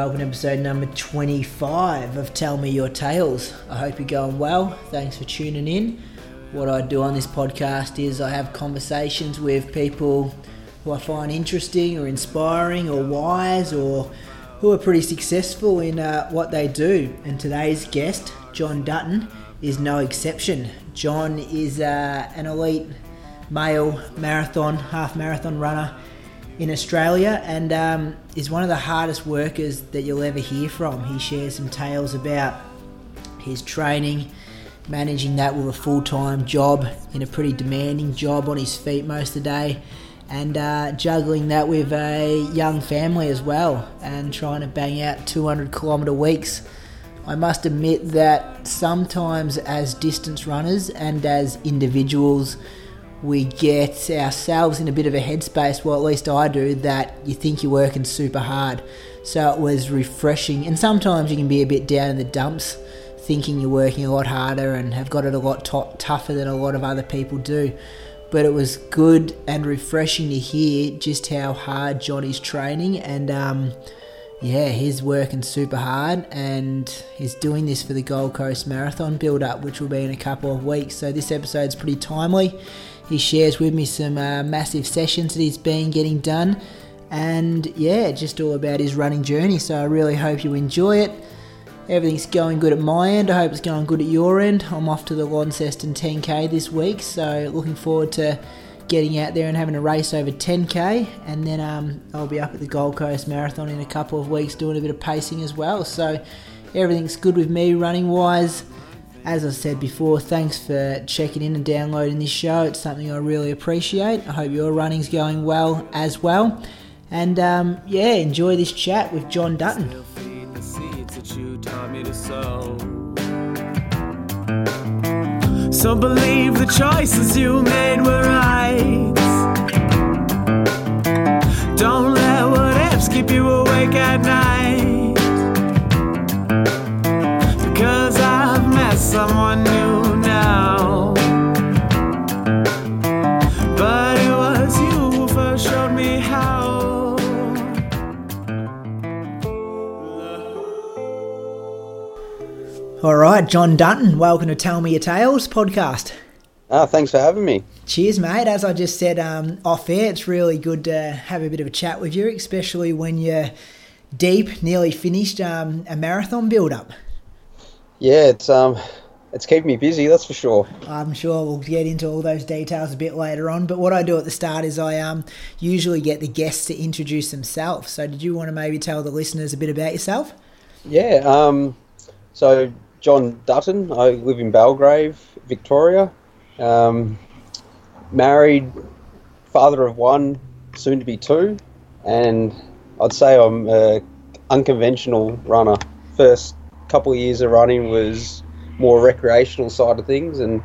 To episode number 25 of Tell Me Your Tales. I hope you're going well. Thanks for tuning in. What I do on this podcast is I have conversations with people who I find interesting or inspiring or wise or who are pretty successful in uh, what they do. And today's guest, John Dutton, is no exception. John is uh, an elite male marathon, half marathon runner in Australia and um, is one of the hardest workers that you'll ever hear from. He shares some tales about his training, managing that with a full time job in a pretty demanding job on his feet most of the day, and uh, juggling that with a young family as well and trying to bang out 200 kilometre weeks. I must admit that sometimes, as distance runners and as individuals, we get ourselves in a bit of a headspace, well, at least I do, that you think you're working super hard. So it was refreshing. And sometimes you can be a bit down in the dumps, thinking you're working a lot harder and have got it a lot t- tougher than a lot of other people do. But it was good and refreshing to hear just how hard Johnny's training and, um, yeah, he's working super hard and he's doing this for the Gold Coast Marathon build up, which will be in a couple of weeks. So this episode's pretty timely. He shares with me some uh, massive sessions that he's been getting done, and yeah, just all about his running journey. So I really hope you enjoy it. Everything's going good at my end. I hope it's going good at your end. I'm off to the Launceston 10k this week, so looking forward to getting out there and having a race over 10k, and then um, I'll be up at the Gold Coast Marathon in a couple of weeks doing a bit of pacing as well. So everything's good with me running wise. As I said before, thanks for checking in and downloading this show. It's something I really appreciate. I hope your running's going well as well. And um, yeah, enjoy this chat with John Dutton. So believe the choices you made were right. Don't let what ifs keep you awake at night. Someone new now. But it was you who first showed me how. All right, John Dutton, welcome to Tell Me Your Tales podcast. Ah, thanks for having me. Cheers, mate. As I just said um, off air, it's really good to have a bit of a chat with you, especially when you're deep, nearly finished um, a marathon build up. Yeah, it's um, it's keeping me busy, that's for sure. I'm sure we'll get into all those details a bit later on. But what I do at the start is I um, usually get the guests to introduce themselves. So, did you want to maybe tell the listeners a bit about yourself? Yeah. Um, so John Dutton, I live in Belgrave, Victoria. Um, married, father of one, soon to be two, and I'd say I'm a unconventional runner. First couple of years of running was more recreational side of things, and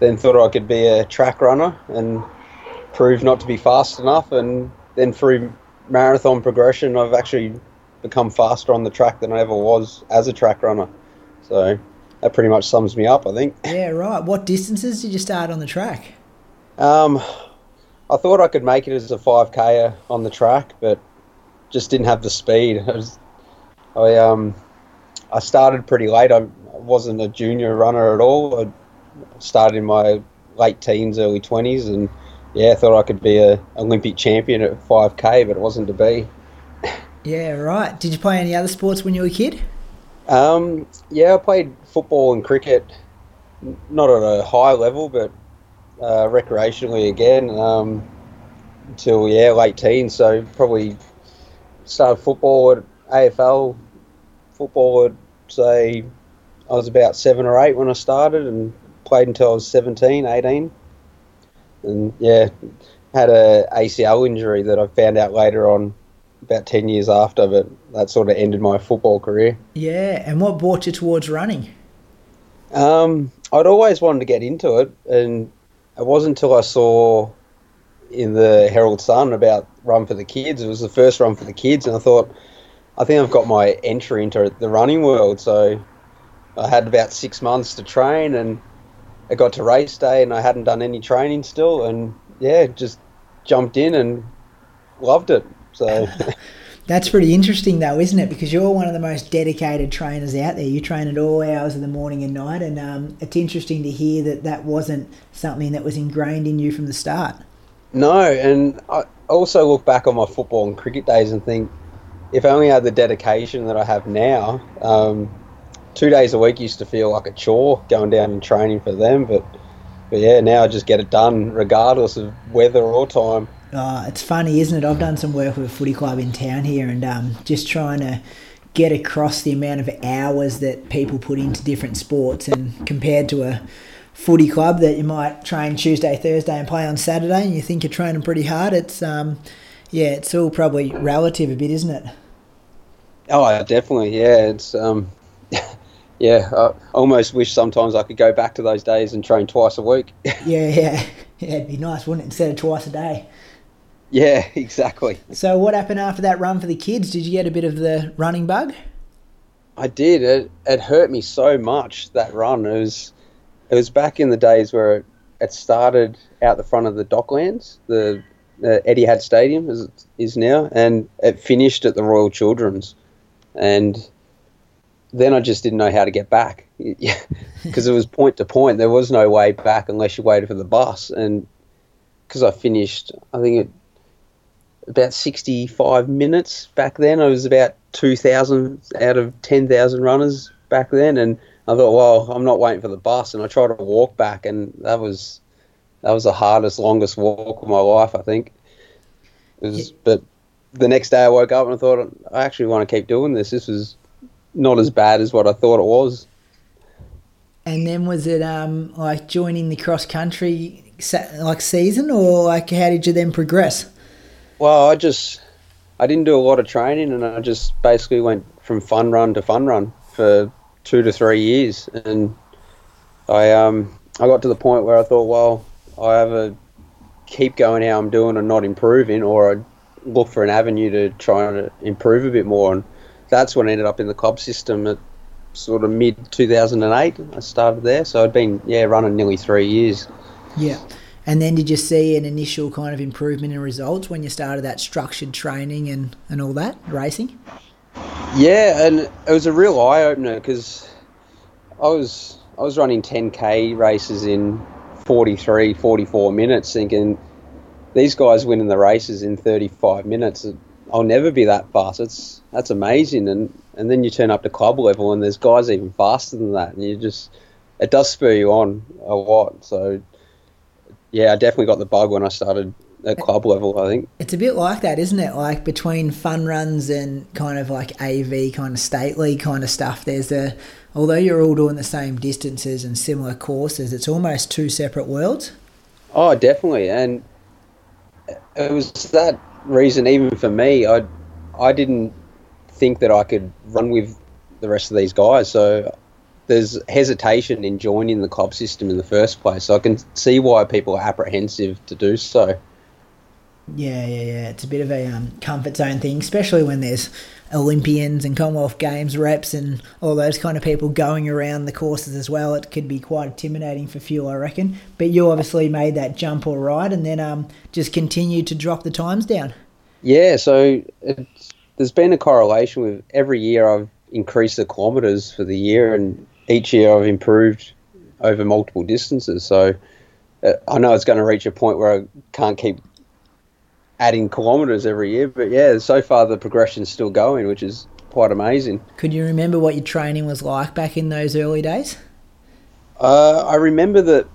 then thought I could be a track runner and proved not to be fast enough. And then through marathon progression, I've actually become faster on the track than I ever was as a track runner. So that pretty much sums me up, I think. Yeah, right. What distances did you start on the track? Um, I thought I could make it as a 5k on the track, but just didn't have the speed. I, was, I um, I started pretty late. I wasn't a junior runner at all. I started in my late teens, early 20s, and yeah, I thought I could be a Olympic champion at 5k, but it wasn't to be. Yeah, right. Did you play any other sports when you were a kid? Um, yeah, I played football and cricket, not at a high level, but uh, recreationally again um, until yeah late teens. So probably started football at AFL football at say I was about seven or eight when I started and played until I was 17, 18. And yeah, had a ACL injury that I found out later on about 10 years after, but that sort of ended my football career. Yeah, and what brought you towards running? Um, I'd always wanted to get into it, and it wasn't until I saw in the Herald Sun about Run for the Kids. It was the first Run for the Kids, and I thought, I think I've got my entry into the running world. So I had about six months to train, and I got to race day, and I hadn't done any training still, and yeah, just jumped in and loved it. So That's pretty interesting, though, isn't it? Because you're one of the most dedicated trainers out there. You train at all hours of the morning and night, and um, it's interesting to hear that that wasn't something that was ingrained in you from the start. no, and I also look back on my football and cricket days and think, if only I had the dedication that I have now, um, two days a week used to feel like a chore going down and training for them, but but yeah, now I just get it done regardless of weather or time. Uh, it's funny, isn't it? I've done some work with a footy club in town here, and um, just trying to get across the amount of hours that people put into different sports, and compared to a footy club that you might train Tuesday, Thursday, and play on Saturday, and you think you're training pretty hard. It's um, yeah, it's all probably relative a bit, isn't it? Oh, definitely, yeah. It's um, yeah. I almost wish sometimes I could go back to those days and train twice a week. Yeah, yeah, yeah. It'd be nice, wouldn't it? Instead of twice a day. yeah, exactly. So, what happened after that run for the kids? Did you get a bit of the running bug? I did. It it hurt me so much that run. It was it was back in the days where it, it started out the front of the Docklands, the uh, Etihad Stadium as it is now, and it finished at the Royal Children's, and then I just didn't know how to get back because it was point to point. There was no way back unless you waited for the bus, and because I finished, I think it about 65 minutes back then. I was about 2,000 out of 10,000 runners back then, and I thought, well, I'm not waiting for the bus, and I tried to walk back, and that was that was the hardest, longest walk of my life, I think. It was, but the next day I woke up and I thought, I actually want to keep doing this. This was not as bad as what I thought it was. And then was it um, like joining the cross country like season, or like how did you then progress? Well, I just I didn't do a lot of training, and I just basically went from fun run to fun run for two to three years, and I um I got to the point where I thought, well, I either keep going how I'm doing and not improving, or I look for an avenue to try and improve a bit more, and that's when I ended up in the club system at sort of mid 2008. I started there, so I'd been yeah running nearly three years. Yeah. And then did you see an initial kind of improvement in results when you started that structured training and, and all that racing? Yeah, and it was a real eye opener because I was I was running 10k races in 43, 44 minutes, thinking these guys winning the races in 35 minutes. I'll never be that fast. It's that's amazing, and and then you turn up to club level, and there's guys even faster than that, and you just it does spur you on a lot. So yeah, I definitely got the bug when I started at club level. I think. It's a bit like that, isn't it? Like between fun runs and kind of like AV kind of stately kind of stuff, there's a, although you're all doing the same distances and similar courses, it's almost two separate worlds. Oh, definitely, and it was that reason. Even for me, I I didn't think that I could run with the rest of these guys. So there's hesitation in joining the club system in the first place. So I can see why people are apprehensive to do so. Yeah, yeah, yeah. It's a bit of a um, comfort zone thing, especially when there's Olympians and Commonwealth Games reps and all those kind of people going around the courses as well. It could be quite intimidating for few, I reckon. But you obviously made that jump all right, and then um, just continued to drop the times down. Yeah, so there's been a correlation with every year I've increased the kilometres for the year, and each year I've improved over multiple distances. So uh, I know it's going to reach a point where I can't keep adding kilometres every year, but yeah, so far the progression's still going, which is quite amazing. Could you remember what your training was like back in those early days? Uh, I remember that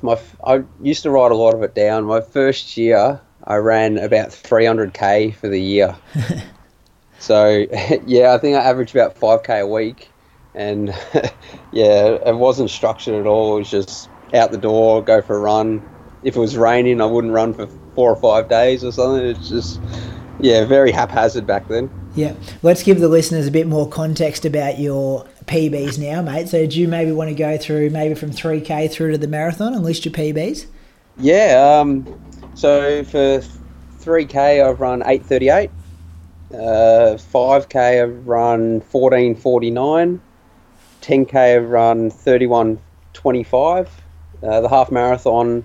my I used to write a lot of it down. My first year, I ran about 300k for the year. so yeah, I think I averaged about 5k a week, and yeah, it wasn't structured at all. It was just out the door, go for a run. If it was raining, I wouldn't run for four or five days or something. It's just yeah, very haphazard back then. Yeah, let's give the listeners a bit more context about your PBs now, mate. So, do you maybe want to go through maybe from 3K through to the marathon and list your PBs? Yeah, um, so for 3K, I've run 838. Uh, 5K, I've run 1449. 10K, I've run 3125. Uh, the half marathon,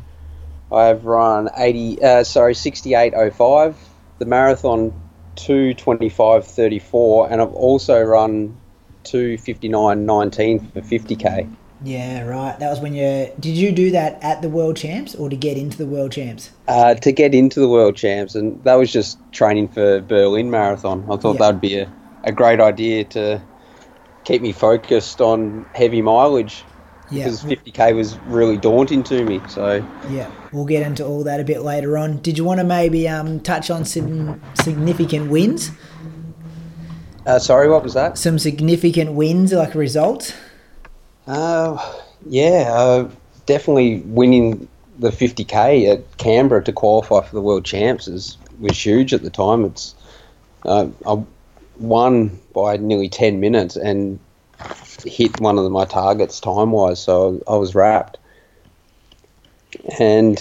I've run 80, uh, sorry, 6805. The marathon, 22534. And I've also run 25919 for 50K. Yeah, right. That was when you did you do that at the World Champs or to get into the World Champs? Uh, to get into the World Champs, and that was just training for Berlin Marathon. I thought Yeah. that'd be a, a great idea to keep me focused on heavy mileage Yeah, because 50k was really daunting to me. So yeah. We'll get into all that a bit later on. Did you want to maybe um, touch on some significant wins? Uh, sorry, what was that? Some significant wins, like results. Uh, yeah, uh, definitely winning the 50k at Canberra to qualify for the World Champs is, was huge at the time. It's uh, I won by nearly 10 minutes and hit one of my targets time wise, so I was wrapped. And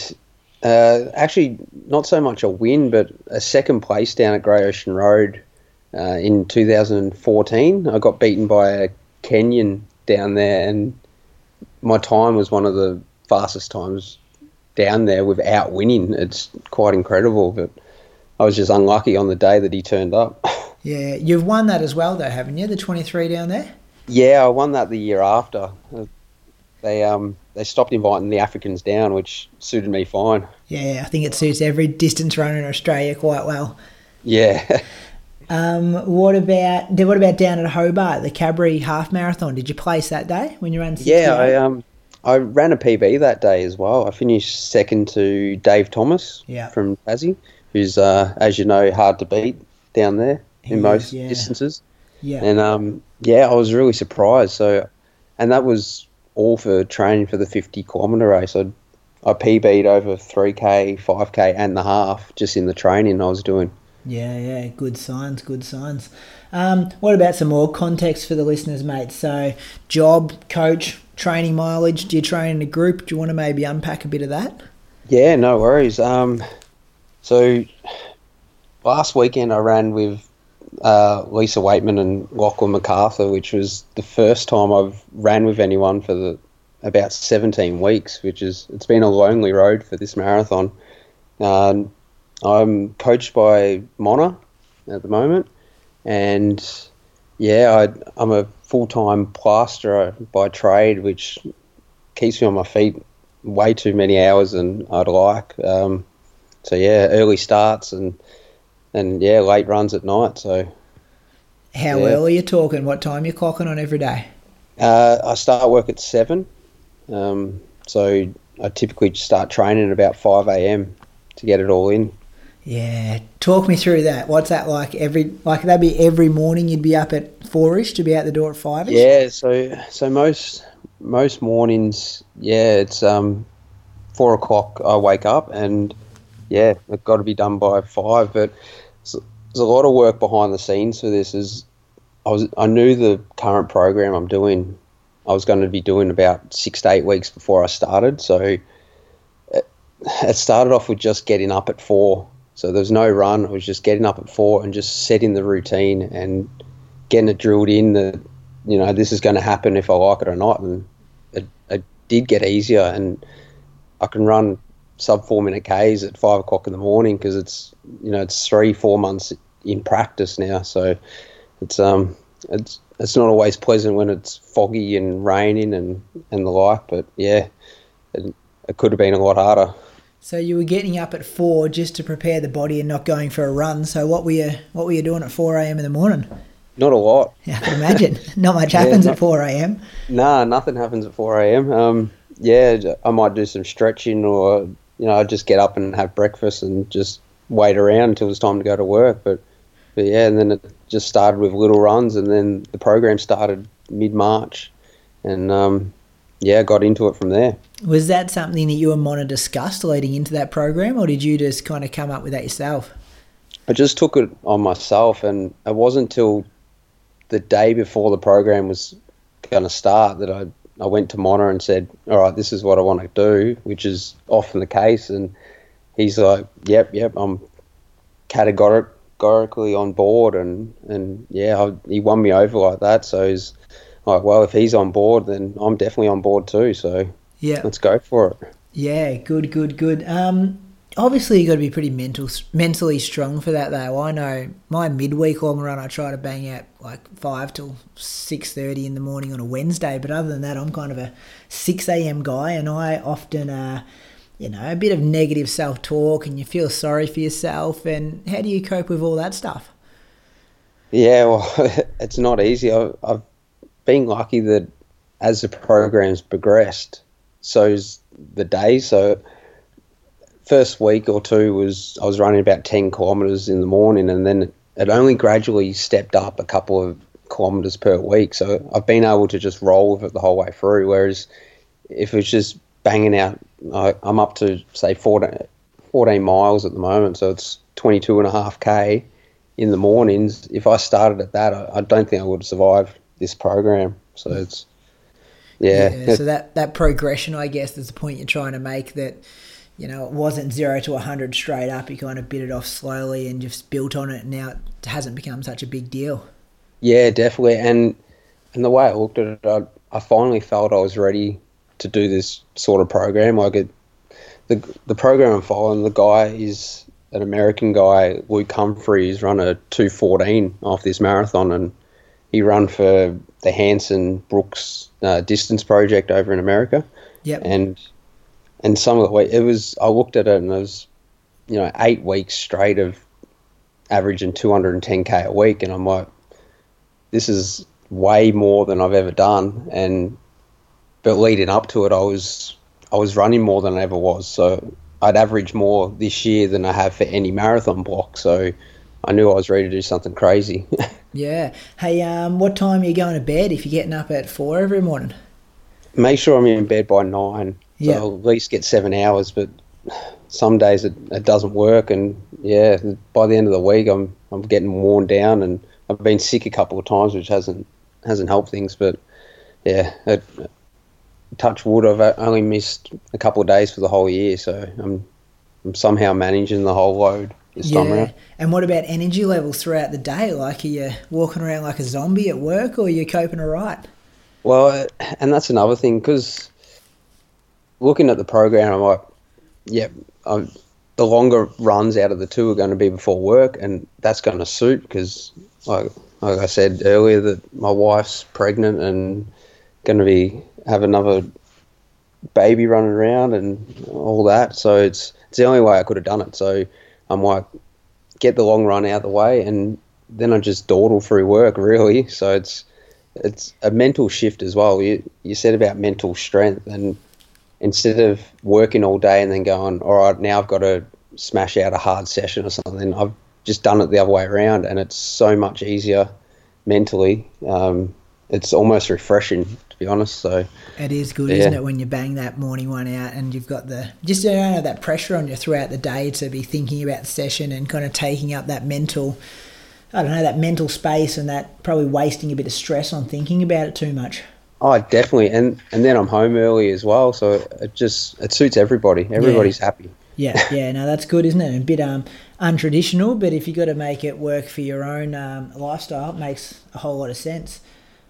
uh, actually, not so much a win, but a second place down at Great Ocean Road uh, in 2014. I got beaten by a Kenyan down there, and my time was one of the fastest times down there without winning. It's quite incredible, but I was just unlucky on the day that he turned up. Yeah, you've won that as well, though, haven't you? The 23 down there. Yeah, I won that the year after. They um they stopped inviting the Africans down, which suited me fine. Yeah, I think it suits every distance runner in Australia quite well. Yeah. Um, what about what about down at Hobart, the Cadbury Half Marathon? Did you place that day when you ran? 68? Yeah, I um I ran a PB that day as well. I finished second to Dave Thomas Yeah. from Tassie, who's uh, as you know hard to beat down there He in is, most yeah. distances. yeah, And um yeah, I was really surprised. So and that was all for training for the 50 kilometer race. I I PB'd over 3k, 5k, and the half just in the training I was doing. yeah, yeah. Good signs, good signs. Um, what about some more context for the listeners, mate? So, job, coach, training mileage. Do you train in a group? Do you want to maybe unpack a bit of that? Yeah, no worries. Um, so last weekend I ran with uh, Lisa Weightman and Lachlan MacArthur, which was the first time I've ran with anyone for the about 17 weeks, which is it's been a lonely road for this marathon. Um, I'm coached by Mona at the moment, and yeah, I, I'm a full-time plasterer by trade, which keeps me on my feet way too many hours than I'd like. Um, so yeah, early starts and and yeah, late runs at night. So How Yeah. early you talking? What time you clocking on every day? uh, I start work at seven. Um, so I typically start training at about five a.m. to get it all in. Yeah, talk me through that. What's that like? Every like that'd be every morning. You'd be up at four-ish to be out the door at five-ish. Yeah, so so most most mornings, yeah, it's um four o'clock. I wake up and yeah, it's got to be done by five. But there's, a lot of work behind the scenes for this. Is I was I knew the current program I'm doing, I was going to be doing about six to eight weeks before I started. So it, it started off with just getting up at four. So there was no run. I was just getting up at four and just setting the routine and getting it drilled in that you know this is going to happen if I like it or not. And it, it did get easier, and I can run sub four minute Ks at five o'clock in the morning because it's you know it's three four months in practice now. So it's um it's it's not always pleasant when it's foggy and raining and and the like, but yeah, it, it could have been a lot harder. So you were getting up at four just to prepare the body and not going for a run. So what were you what were you doing at four a.m. in the morning? Not a lot. Yeah, I can imagine. Not much happens not- at 4 a.m. Nah, nothing happens at 4 a.m. Um, yeah, I might do some stretching or, you know, I'd just get up and have breakfast and just wait around until it's time to go to work. But, but yeah, and then it just started with little runs and then the program started mid March. And um, yeah, got into it from there. Was that something that you and Mona discussed leading into that program, or did you just kind of come up with that yourself? I just took it on myself, and it wasn't until the day before the program was going to start that I, I went to Mona and said, All right, this is what I want to do, which is often the case. And he's like, Yep, yep, I'm categorically on board. And, and yeah, I, he won me over like that. So he's like, Well, if he's on board, then I'm definitely on board too. So Yeah. let's go for it. Yeah, good, good, good. Um, obviously, you got to be pretty mental, mentally strong for that, though. I know my midweek long run, I try to bang out like five till six thirty in the morning on a Wednesday. But other than that, I'm kind of a six a.m. guy, and I often, uh, you know, a bit of negative self talk, and you feel sorry for yourself. And how do you cope with all that stuff? Yeah, well, it's not easy. I've, I've been lucky that as the program's progressed, so's the day. So, first week or two was I was running about ten kilometres in the morning, and then it only gradually stepped up a couple of kilometres per week. So I've been able to just roll with it the whole way through. Whereas if it's just banging out, I, I'm up to say 14, 14 miles at the moment, so it's 22 and a half k in the mornings. If I started at that, I, I don't think I would have survived this program. So it's yeah, so that that progression, I guess, is the point you're trying to make. That you know, it wasn't zero to hundred straight up. You kind of bit it off slowly and just built on it. And now it hasn't become such a big deal. Yeah, definitely. And and the way I looked at it, I, I finally felt I was ready to do this sort of program. Like it, the the program I'm following, the guy is an American guy, Luke Humphrey. He's run a two fourteen off this marathon, and he run for the Hanson Brooks uh, distance project over in America. Yep. And and some of the way it was, I looked at it and it was, you know, eight weeks straight of averaging 210k a week, and I'm like, this is way more than I've ever done. And but leading up to it, I was I was running more than I ever was. So I'd average more this year than I have for any marathon block. So I knew I was ready to do something crazy. Yeah. Hey, um, what time are you going to bed if you're getting up at four every morning? Make sure I'm in bed by nine. So Yeah. I'll at least get seven hours. But some days it, it doesn't work, and yeah, by the end of the week, I'm I'm getting worn down, and I've been sick a couple of times, which hasn't hasn't helped things. But yeah, it, touch wood, I've only missed a couple of days for the whole year, so I'm I'm somehow managing the whole load Yeah. And what about energy levels throughout the day? Like, are you walking around like a zombie at work, or are you coping all right? Well, and that's another thing because looking at the program, I'm like, yeah, I'm, um, the longer runs out of the two are going to be before work, and that's going to suit because, like, like I said earlier, that my wife's pregnant and going to be have another baby running around and all that. So it's it's the only way I could have done it. So I'm like, get the long run out of the way, and then I just dawdle through work really. So it's it's a mental shift as well. You you said about mental strength, and instead of working all day and then going, all right, now I've got to smash out a hard session or something, I've just done it the other way around, and it's so much easier mentally. Um, it's almost refreshing, to be honest. So It is good, Yeah. isn't it, when you bang that morning one out and you've got the just you don't have that pressure on you throughout the day to be thinking about the session and kind of taking up that mental, I don't know, that mental space and that probably wasting a bit of stress on thinking about it too much. Oh, definitely, and and then I'm home early as well, so it just it suits everybody. Everybody's happy. Yeah, yeah, no, that's good, isn't it? A bit um untraditional, but if you've got to make it work for your own um, lifestyle, it makes a whole lot of sense.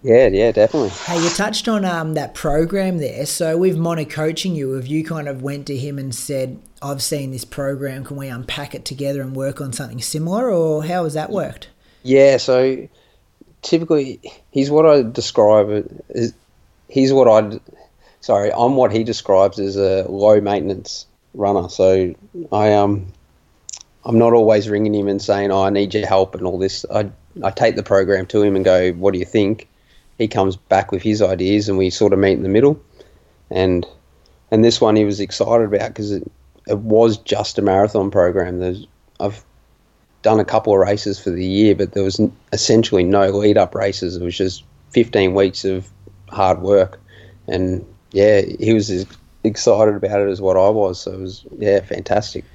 Yeah, yeah, definitely. Hey, you touched on um, that program there. So with Mona coaching you, have you kind of went to him and said, "I've seen this program. Can we unpack it together and work on something similar?" Or how has that worked? Yeah, so typically he's what I describe as he's what I'd sorry I'm what he describes as a low maintenance runner. So I um I'm not always ringing him and saying oh, I need your help and all this. I I take the program to him and go, "What do you think?" He comes back with his ideas, and we sort of meet in the middle. And and this one he was excited about because it, it was just a marathon program. There's I've done a couple of races for the year, but there was essentially no lead up races. It was just 15 weeks of hard work, and yeah, he was as excited about it as what I was. So it was yeah, fantastic.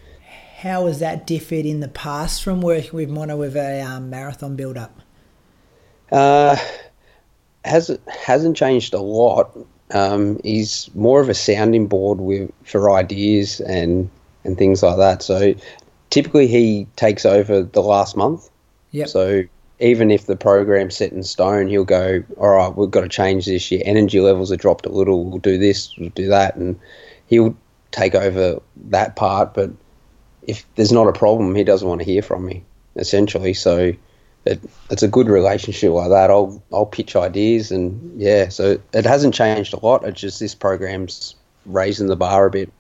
How has that differed in the past from working with Mona with a um, marathon build up? Uh, has hasn't changed a lot. Um, he's more of a sounding board with for ideas and and things like that. So typically he takes over the last month. Yep. So even if the program's set in stone, he'll go, all right, we've got to change this. Your energy levels are dropped a little. We'll do this. We'll do that, and he'll take over that part. But if there's not a problem, he doesn't want to hear from me. Essentially, so it, it's a good relationship like that. I'll I'll pitch ideas, and yeah, so it hasn't changed a lot. It's just this program's raising the bar a bit.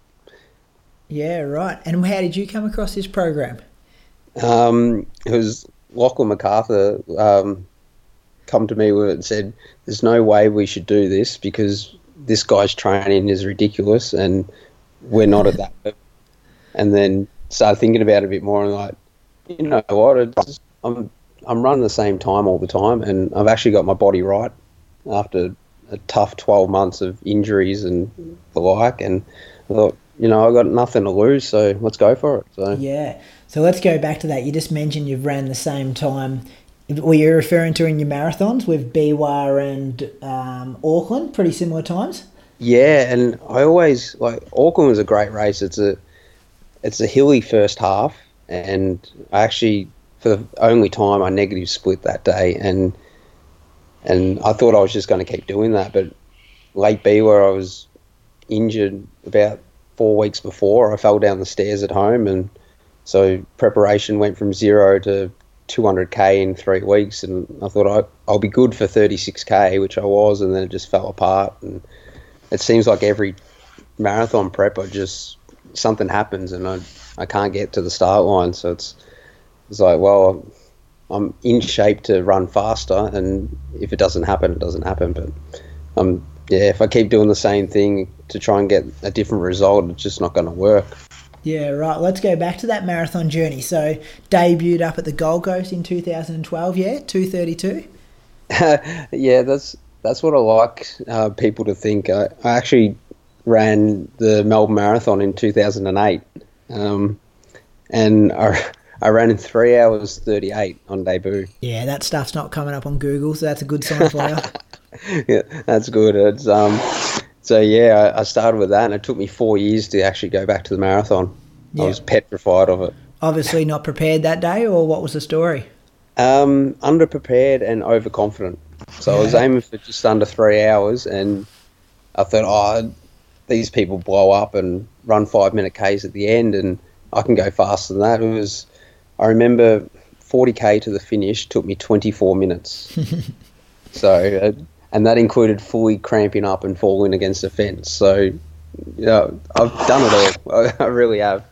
Yeah, right. And how did you come across this program? Um, it was Lachlan MacArthur um, come to me and said, "There's no way we should do this because this guy's training is ridiculous, and we're not at that." level." And then started thinking about it a bit more, and like, you know what? It's, I'm I'm running the same time all the time, and I've actually got my body right after a tough 12 months of injuries and the like, and I thought, you know, I got nothing to lose, so let's go for it. So Yeah. So let's go back to that. You just mentioned you've ran the same time. Were you referring to in your marathons with Biwa and um, Auckland? Pretty similar times. Yeah, and I always like Auckland was a great race. It's a it's a hilly first half, and I actually for the only time I negative split that day, and and I thought I was just going to keep doing that, but late B where I was injured about four weeks before, I fell down the stairs at home, and so preparation went from zero to 200k in three weeks, and I thought I, I'll be good for 36k, which I was, and then it just fell apart. And it seems like every marathon prep, I just something happens, and I I can't get to the start line. So it's it's like, well, I'm in shape to run faster, and if it doesn't happen, it doesn't happen. But um, yeah, if I keep doing the same thing to try and get a different result, it's just not going to work. Yeah, right. Let's go back to that marathon journey. So debuted up at the Gold Coast in 2012. Yeah, 232. yeah, that's that's what I like uh, people to think. I, I actually ran the Melbourne Marathon in 2008, um, and I, I ran in three hours 38 on debut. Yeah, that stuff's not coming up on Google, so that's a good sign for you. yeah, that's good. It's um, so yeah, I, I started with that, and it took me four years to actually go back to the marathon. Yeah. I was petrified of it. Obviously not prepared that day, or what was the story? Um, underprepared and overconfident. So I was aiming for just under three hours, and I thought, oh, these people blow up and run five minute Ks at the end, and I can go faster than that. It was, I remember 40K to the finish took me 24 minutes. so, uh, and that included fully cramping up and falling against a fence. So, know, I've done it all. I really have.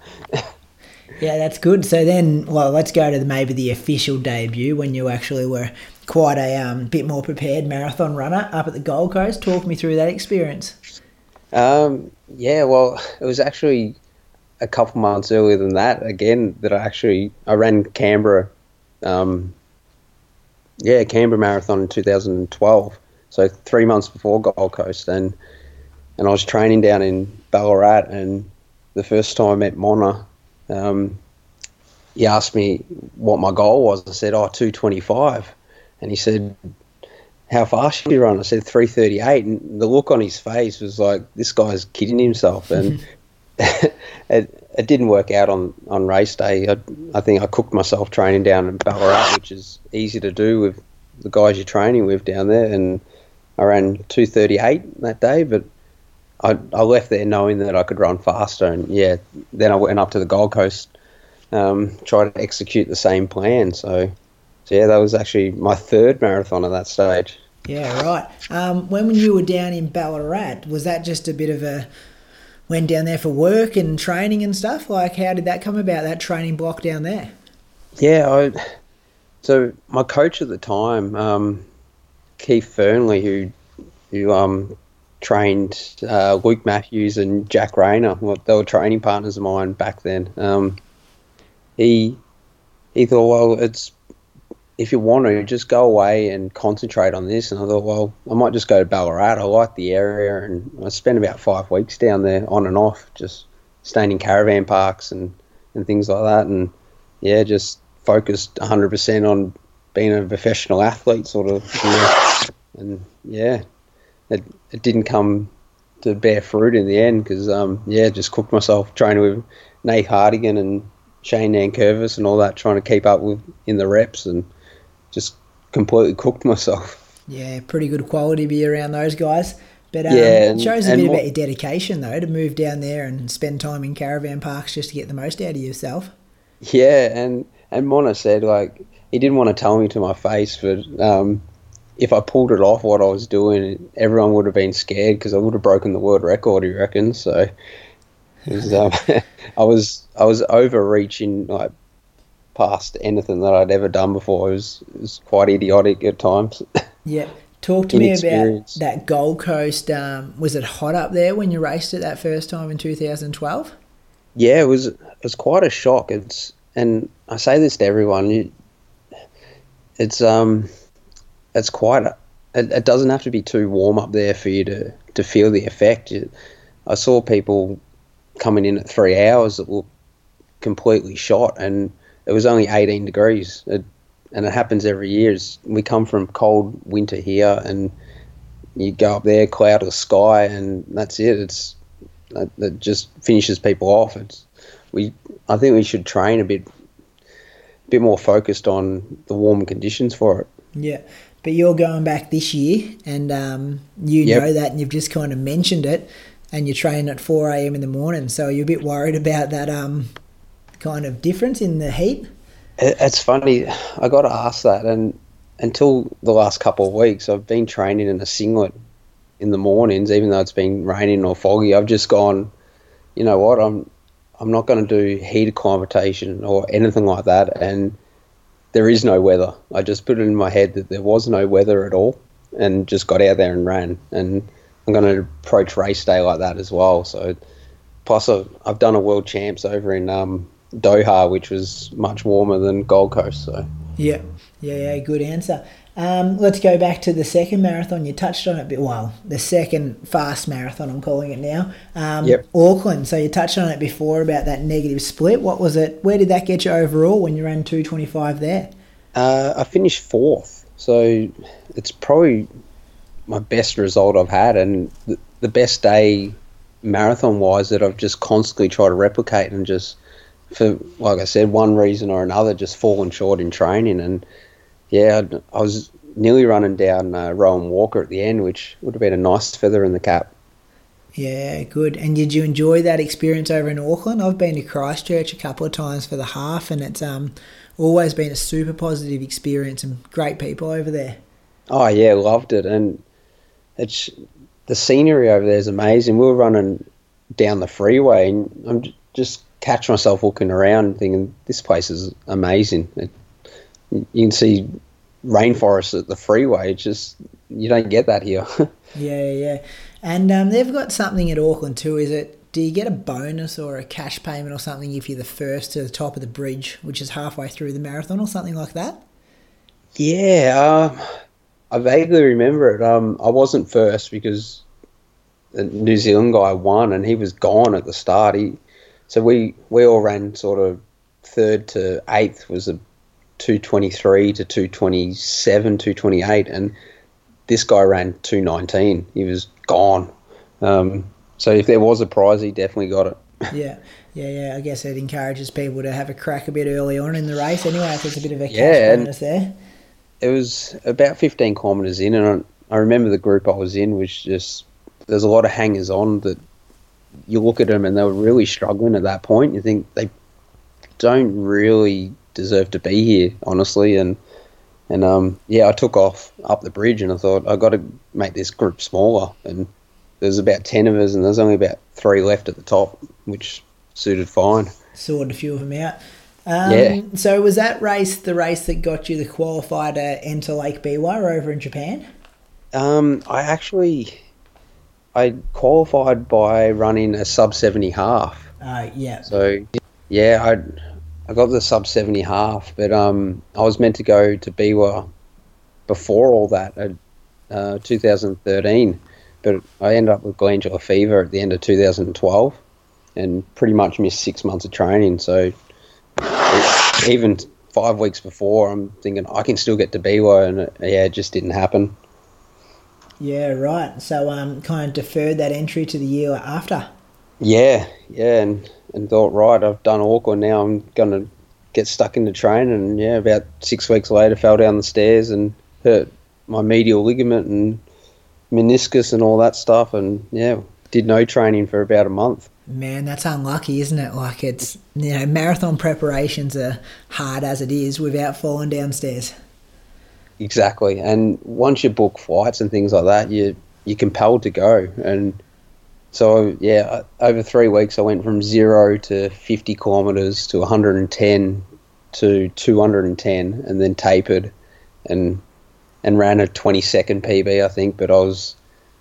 Yeah, that's good. So then, well, let's go to the, maybe the official debut when you actually were quite a um, bit more prepared marathon runner up at the Gold Coast. Talk me through that experience. Um, yeah, well, it was actually a couple months earlier than that. Again, that I actually I ran Canberra. Um, yeah, Canberra Marathon in 2012. So three months before Gold Coast, and and I was training down in Ballarat, and the first time I met Mona, um, he asked me what my goal was. I said, "Oh, 225," and he said, how fast should you run? I said 338, and the look on his face was like, this guy's kidding himself. And it, it didn't work out on, on race day. I, I think I cooked myself training down in Ballarat, which is easy to do with the guys you're training with down there. And I ran 238 that day, but I, I left there knowing that I could run faster. And yeah, then I went up to the Gold Coast, um, tried to execute the same plan. So, so yeah, that was actually my third marathon at that stage. Yeah, right. Um, when you were down in Ballarat, was that just a bit of a went down there for work and training and stuff? Like, how did that come about? That training block down there? Yeah, I So my coach at the time, um, Keith Fernley, who who um, trained uh, Luke Matthews and Jack Rayner. Well, they were training partners of mine back then. Um, he he thought, well, it's if you want to, just go away and concentrate on this. And I thought, well, I might just go to Ballarat. I like the area, and I spent about five weeks down there on and off, just staying in caravan parks and, and things like that. And yeah, just focused 100% on being a professional athlete, sort of. You know. And yeah, it, it didn't come to bear fruit in the end because, um, yeah, just cooked myself training with Nate Hardigan and Shane Nankervis and all that, trying to keep up with in the reps and just completely cooked myself. Yeah, pretty good quality be around those guys. But um, Yeah, it shows a bit what- about your dedication, though, to move down there and spend time in caravan parks just to get the most out of yourself. Yeah, and and Mona said like he didn't want to tell me to my face, but um, if I pulled it off, what I was doing, everyone would have been scared because I would have broken the world record. He reckons. So it was, um, I was I was overreaching like past anything that I'd ever done before. It was it was quite idiotic at times. Yeah. Talk to me about that Gold Coast. Um, was it hot up there when you raced it that first time in 2012? Yeah, it was it was quite a shock. It's and I say this to everyone. You, it's um, it's quite. A, it, it doesn't have to be too warm up there for you to to feel the effect. I saw people coming in at three hours that were completely shot, and it was only 18 degrees. It, and it happens every year. It's, we come from cold winter here, and you go up there, cloudless sky, and that's it. It's that, that just finishes people off. It's we. I think we should train a bit, bit more focused on the warm conditions for it. Yeah. But you're going back this year, and um, you Yep. know that, and you've just kind of mentioned it, and you're training at 4 a.m. in the morning. So you're a bit worried about that um, kind of difference in the heat. It's funny. I got asked that, and until the last couple of weeks, I've been training in a singlet in the mornings, even though it's been raining or foggy. I've just gone, you know what? I'm I'm not going to do heat acclimatation or anything like that, and there is no weather. I just put it in my head that there was no weather at all, and just got out there and ran. And I'm going to approach race day like that as well. So, plus I've, done a world champs over in um, Doha, which was much warmer than Gold Coast. So Yeah, yeah, yeah. Good answer. Um, let's go back to the second marathon. You touched on it a bit. Well, the second fast marathon, I'm calling it now. Um, Yep. Auckland. So you touched on it before about that negative split. What was it? Where did that get you overall when you ran 225 there? uh, I finished fourth. So it's probably my best result I've had, and the, the best day marathon wise that I've just constantly tried to replicate and just for like I said, one reason or another, just fallen short in training. And yeah, I'd- I was nearly running down uh, Rowan Walker at the end, which would have been a nice feather in the cap. Yeah, good. And did you enjoy that experience over in Auckland? I've been to Christchurch a couple of times for the half, and it's um always been a super positive experience and great people over there. Oh yeah, loved it, and it's the scenery over there is amazing. We were running down the freeway, and I'm just catch myself looking around, thinking this place is amazing. It, you can see rainforests at the freeway. It's just you don't get that here. yeah, yeah, and um, they've got something at Auckland too. Is it? Do you get a bonus or a cash payment or something if you're the first to the top of the bridge, which is halfway through the marathon or something like that? Yeah, um, I vaguely remember it. Um, I wasn't first because the New Zealand guy won and he was gone at the start. He, so we we all ran sort of third to eighth was the 223 to 227, 228, and this guy ran 219. He was gone. Um, so if there was a prize, he definitely got it. yeah, yeah, yeah. I guess it encourages people to have a crack a bit early on in the race. Anyway, if there's a bit of a cash yeah, bonus there. It was about 15 kilometres in, and I, I remember the group I was in was just there's a lot of hangers on that you look at them and they were really struggling at that point. You think they don't really deserve to be here, honestly, and and um yeah, I took off up the bridge and I thought I got to make this group smaller, and there's about 10 of us, and there's only about three left at the top, which suited fine. sorted a few of them out. Um, Yeah. So was that race the race that got you the qualifier to enter Lake Biwa over in Japan? Um, I actually I qualified by running a sub seventy half. Uh, yeah. So yeah, I I got the sub seventy half, but um, I was meant to go to Biwa before all that, at, uh, 2013, but I ended up with glandular fever at the end of 2012, and pretty much missed six months of training. So even five weeks before, I'm thinking I can still get to Biwa, and it, yeah, it just didn't happen. Yeah, right. So um, kind of deferred that entry to the year after. Yeah, yeah, and, and thought, right, I've done Auckland now, I'm going to get stuck into training. And yeah, about six weeks later, fell down the stairs and hurt my medial ligament and meniscus and all that stuff. And yeah, did no training for about a month. Man, that's unlucky, isn't it? Like it's you know, marathon preparations are hard as it is without falling downstairs. Exactly. And once you book flights and things like that, you, you're compelled to go. And so, yeah, over three weeks, I went from zero to 50 kilometres to 110 to 210 and then tapered and and ran a 20 second PB, I think. But I was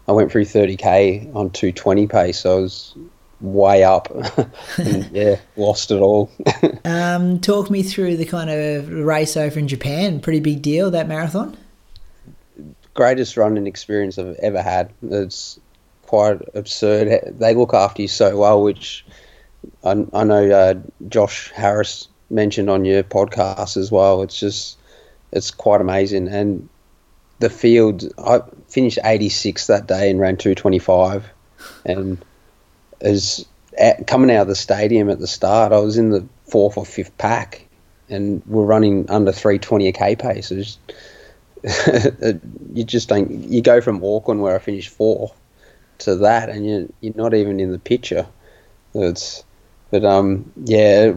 I went through 30k on 220 pace, so I was way up. and, yeah, lost it all. Um, talk me through the kind of race over in Japan. Pretty big deal that marathon. greatest running experience I've ever had. It's quite absurd. They look after you so well, which I, I know uh, Josh Harris mentioned on your podcast as well. It's just, it's quite amazing. And the field, I finished 86 that day and ran 225. And as at, coming out of the stadium at the start, I was in the fourth or fifth pack and we're running under 320 a K pace. You just don't. You go from Auckland, where I finished fourth, to that, and you you're not even in the picture. It's, but um, yeah.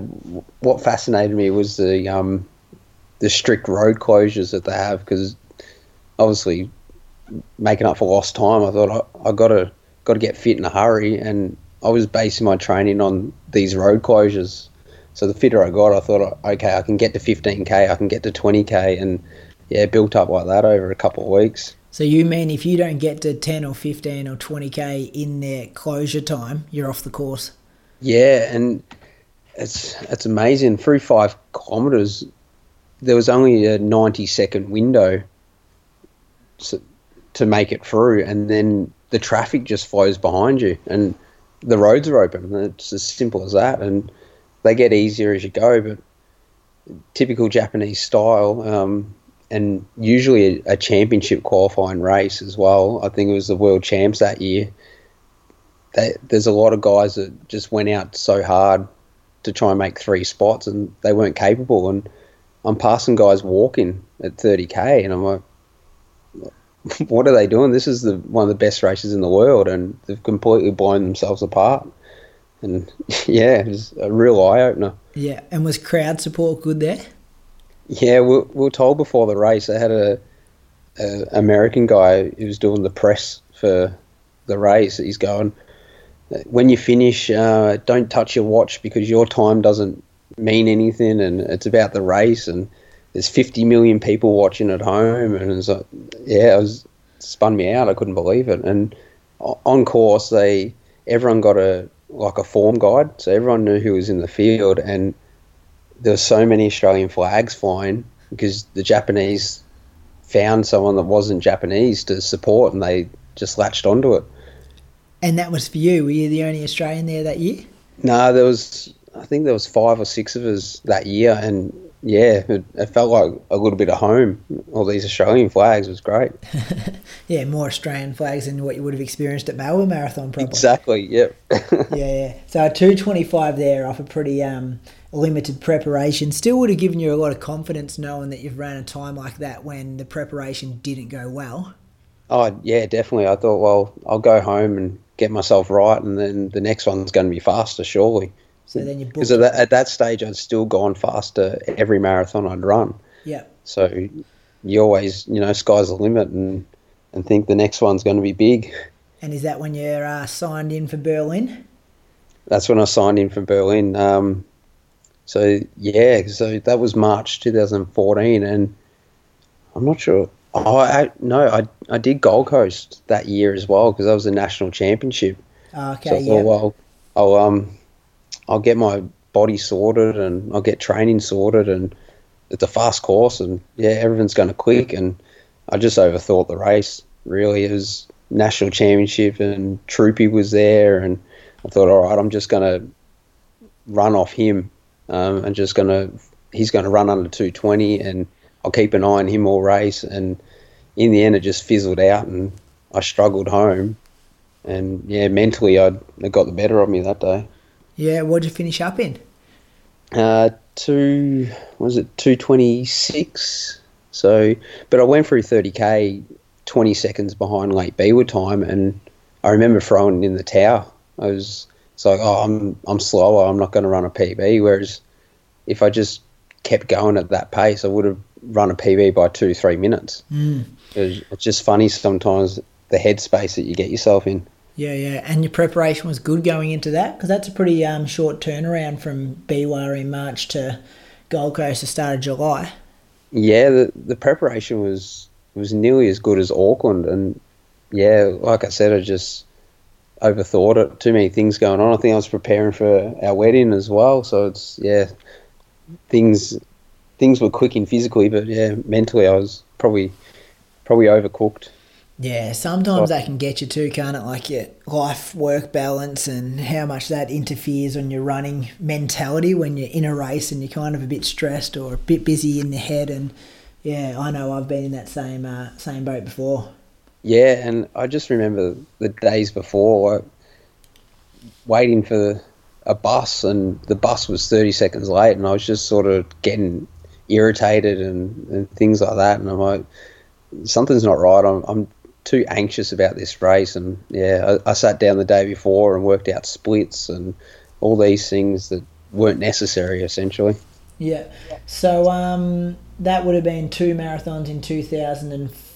What fascinated me was the um, the strict road closures that they have because obviously making up for lost time. I thought I, I got to got to get fit in a hurry, and I was basing my training on these road closures. So the fitter I got, I thought, okay, I can get to 15k, I can get to 20k, and yeah, built up like that over a couple of weeks. So you mean if you don't get to 10 or 15 or 20k in their closure time, you're off the course? Yeah, and it's it's amazing. Through five kilometres, there was only a 90 second window to, to make it through, and then the traffic just flows behind you, and the roads are open. It's as simple as that, and they get easier as you go, but typical Japanese style. Um, and usually a, a, championship qualifying race as well. I think it was the world champs that year. They, there's a lot of guys that just went out so hard to try and make three spots, and they weren't capable. And I'm passing guys walking at 30k, and I'm like, what are they doing? This is the one of the best races in the world, and they've completely blown themselves apart. And yeah, it was a real eye opener. Yeah, and was crowd support good there? Yeah, we, we were told before the race they had a, a American guy who was doing the press for the race. He's going, when you finish, uh, don't touch your watch because your time doesn't mean anything, and it's about the race. And there's 50 million people watching at home, and it's like, yeah, it was spun me out. I couldn't believe it. And on course, they everyone got a like a form guide, so everyone knew who was in the field, and there were so many Australian flags flying because the Japanese found someone that wasn't Japanese to support, and they just latched onto it. And that was for you. Were you the only Australian there that year? No, there was. I think there was five or six of us that year, and yeah, it, it felt like a little bit of home. All these Australian flags was great. yeah, more Australian flags than what you would have experienced at Melbourne Marathon, probably. Exactly. Yep. yeah, yeah. So two twenty five there off a pretty um, limited preparation still would have given you a lot of confidence knowing that you've ran a time like that when the preparation didn't go well. Oh yeah, definitely. I thought, well, I'll go home and get myself right, and then the next one's going to be faster, surely. So then you because at that, at that stage I'd still gone faster every marathon I'd run. Yeah. So you always, you know, sky's the limit, and and think the next one's going to be big. And is that when you're uh, signed in for Berlin? That's when I signed in for Berlin. Um, So yeah, so that was March 2014, and I'm not sure. Oh, I, no, I I did Gold Coast that year as well because that was a national championship. Okay, So I yeah. thought, well, I'll um, I'll get my body sorted and I'll get training sorted, and it's a fast course, and yeah, everything's going to quick, and I just overthought the race. Really, it was national championship, and Troopy was there, and I thought, all right, I'm just going to run off him, um, and just going to he's going to run under 220, and I'll keep an eye on him all race, and in the end, it just fizzled out, and I struggled home and yeah, mentally I it got the better of me that day. Yeah, what'd you finish up in? Uh, two was it two twenty six? So, but I went through thirty k, twenty seconds behind Lake Biwa time, and I remember throwing in the tower. I was it's like, oh, I'm I'm slower. I'm not going to run a PB. Whereas if I just kept going at that pace, I would have run a PB by two three minutes. Mm. It it's just funny sometimes the headspace that you get yourself in. Yeah, yeah. And your preparation was good going into that? Because that's a pretty um, short turnaround from Biwa in March to Gold Coast the start of July. Yeah, the the preparation was was nearly as good as Auckland, and yeah, like I said, I just overthought it. Too many things going on. I think I was preparing for our wedding as well, so it's yeah, things things were clicking physically, but yeah, mentally I was probably probably overcooked. Yeah, sometimes that can get you too, can't it? Like your life work balance and how much that interferes on your running mentality when you're in a race and you're kind of a bit stressed or a bit busy in the head. And yeah, I know I've been in that same uh, same boat before. Yeah, and I just remember the days before, waiting for a bus, and the bus was 30 seconds late, and I was just sort of getting irritated and, and things like that. And I'm like, something's not right. I'm, I'm too anxious about this race. And yeah, I, I sat down the day before and worked out splits and all these things that weren't necessary, essentially. Yeah. So um, that would have been two marathons in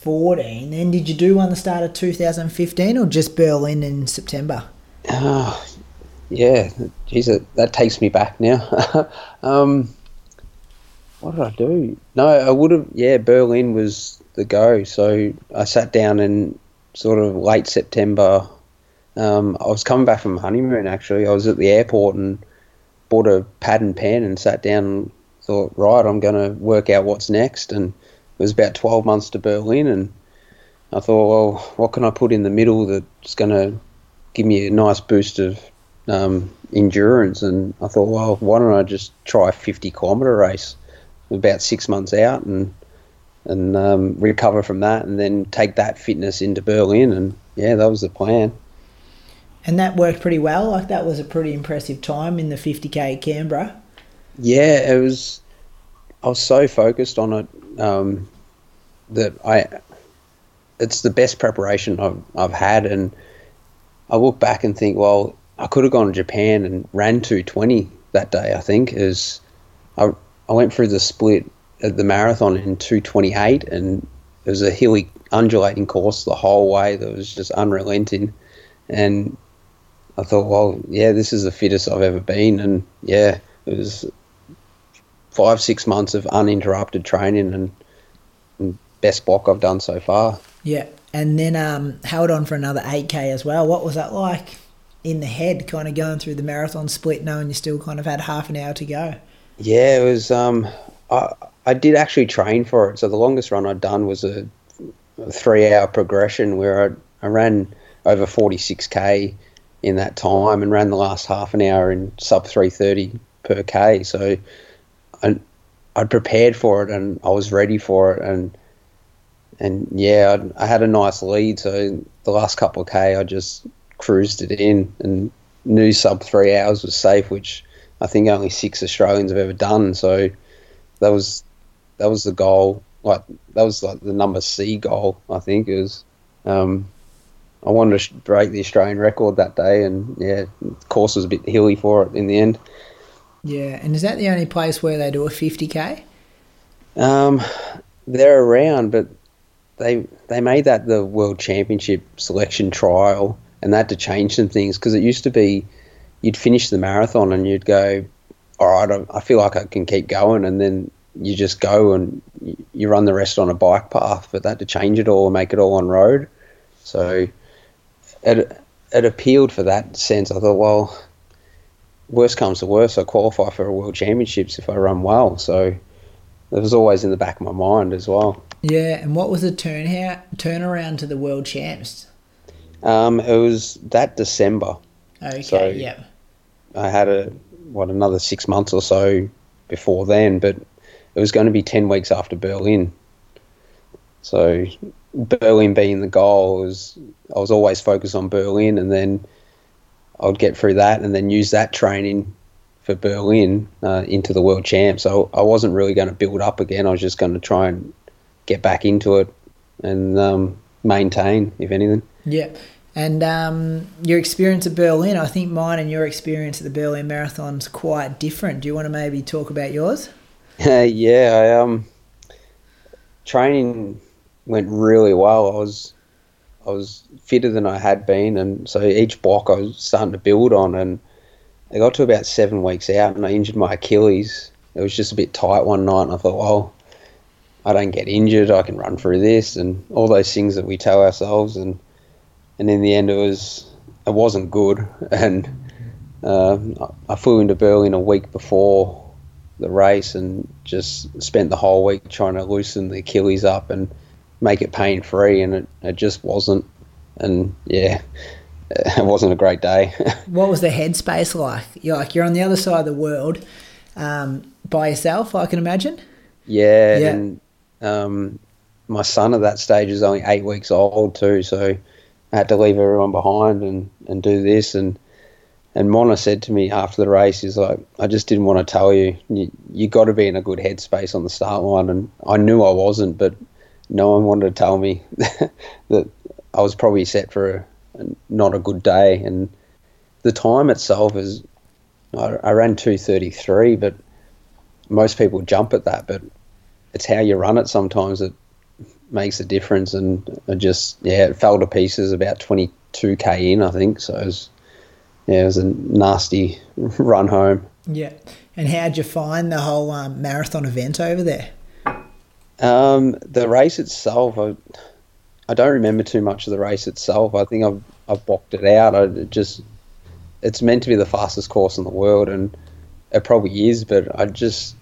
2014. Then did you do one the start of 2015 or just Berlin in September? Ah, yeah, that, that takes me back now. um, what did I do? No, I would have. Yeah, Berlin was the go. So I sat down in sort of late September. Um, I was coming back from honeymoon. Actually, I was at the airport and bought a pad and pen and sat down and thought, right, I'm going to work out what's next. And it was about 12 months to Berlin, and I thought, well, what can I put in the middle that's going to give me a nice boost of um, endurance? And I thought, well, why don't I just try a 50 kilometre race about six months out and and um, recover from that, and then take that fitness into Berlin. And yeah, that was the plan. And that worked pretty well. Like that was a pretty impressive time in the 50k Canberra. Yeah, it was. I was so focused on it um, that I. It's the best preparation I've I've had, and I look back and think, well, I could have gone to Japan and ran 220 that day. I think is, I I went through the split at the marathon in 228, and it was a hilly, undulating course the whole way that was just unrelenting, and I thought, well, yeah, this is the fittest I've ever been, and yeah, it was five six months of uninterrupted training and, and best block I've done so far. Yeah. And then um, held on for another 8k as well. What was that like in the head, kind of going through the marathon split, knowing you still kind of had half an hour to go? Yeah, it was. Um, I I did actually train for it. So the longest run I'd done was a, a three hour progression where I I ran over forty six k in that time and ran the last half an hour in sub three thirty per k. So I I'd prepared for it and I was ready for it and and yeah, I'd, I had a nice lead. So the last couple of k, I just cruised it in and knew sub three hours was safe, which I think only six Australians have ever done. So that was that was the goal. Like that was like the number C goal. I think is. Um, I wanted to break the Australian record that day, and yeah, the course was a bit hilly for it in the end. Yeah. And is that the only place where they do a 50k? Um, they're around, but they they made that the World Championship selection trial, and they had to change some things because it used to be you'd finish the marathon and you'd go all right, I, I feel like I can keep going, and then you just go and you, run the rest on a bike path. But that to change it all and make it all on road, so it it appealed for that sense. I thought, well, worst comes to worst, I qualify for a world championships if I run well. So it was always in the back of my mind as well. Yeah, and what was the turn how, turnaround to the world champs? Um, it was that December. Okay, So- yeah. I had a what another six months or so before then, but it was going to be ten weeks after Berlin. So Berlin being the goal was I was always focused on Berlin, and then I'd get through that, and then use that training for Berlin uh, into the world champ. So I wasn't really going to build up again. I was just going to try and get back into it and um, maintain, if anything. Yeah. And um, your experience at Berlin, I think mine and your experience at the Berlin Marathon's quite different. Do you want to maybe talk about yours? yeah, I, um, training went really well. I was I was fitter than I had been, and so each block I was starting to build on. And I got to about seven weeks out, and I injured my Achilles. It was just a bit tight one night, and I thought, well, I don't get injured. I can run through this, and all those things that we tell ourselves. And and in the end, it was it wasn't good. And I I flew into Berlin a week before the race and just spent the whole week trying to loosen the Achilles up and make it pain free, and it, it just wasn't. And yeah, it wasn't a great day. What was the headspace like? You're like you're on the other side of the world um, by yourself, I can imagine. yeah, Yeah. and um, my son at that stage was only eight weeks old too, so I had to leave everyone behind and, and do this. And and Mona said to me after the race, he's like, I just didn't want to tell you, you, you got to be in a good headspace on the start line. And I knew I wasn't, but no one wanted to tell me that I was probably set for a, not a good day. And the time itself is, I, I ran 233, but most people jump at that, but it's how you run it sometimes that makes a difference. And I just, yeah, it fell to pieces about 22k in, I think. So it was, yeah, it was a nasty run home. Yeah. And how'd you find the whole um, marathon event over there? Um, the race itself, I, I don't remember too much of the race itself. I think I've I've blocked it out. I it just it's meant to be the fastest course in the world, and it probably is. But I just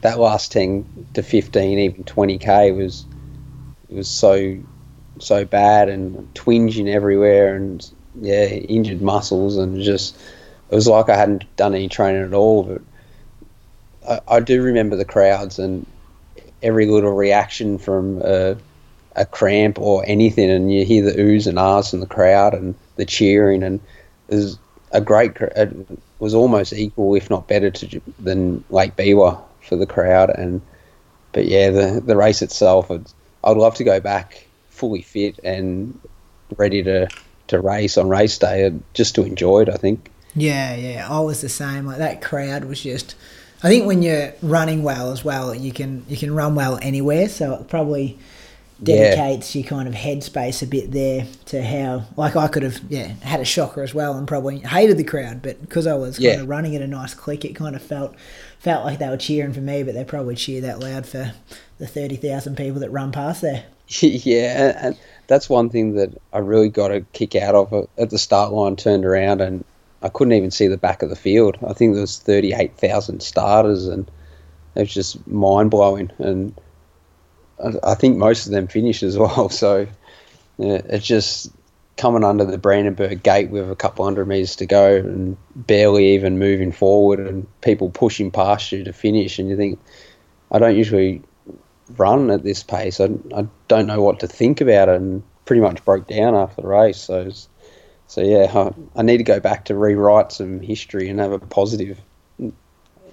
that last ten to fifteen, even twenty k was was so so bad and twinging everywhere, and yeah, injured muscles, and just it was like I hadn't done any training at all. But I, I do remember the crowds and every little reaction from a, a cramp or anything, and you hear the oohs and ahs from the crowd and the cheering, and was a great. It was almost equal, if not better, to than Lake Biwa for the crowd. And but yeah, the the race itself, I'd, I'd love to go back fully fit and ready to to race on race day, just to enjoy it. I think. Yeah, yeah. I was the same. Like that crowd was just. I think when you're running well as well, you can you can run well anywhere. So it probably Yeah. dedicates your kind of headspace a bit there to how. Like I could have yeah had a shocker as well and probably hated the crowd, but because I was kind of running at a nice click, it kind of felt felt like they were cheering for me, but they probably cheer that loud for the thirty thousand people that run past there. yeah, and, and that's one thing that I really got a kick out of at the start line. Turned around and I couldn't even see the back of the field. I think there was thirty eight thousand starters, and it was just mind blowing. And I, think most of them finished as well. So yeah, it's just coming under the Brandenburg gate with a couple hundred meters to go and barely even moving forward, and people pushing past you to finish, and you think, I don't usually run at this pace. I, I don't know what to think about it, and pretty much broke down after the race. So, so yeah, I, I need to go back to rewrite some history and have a positive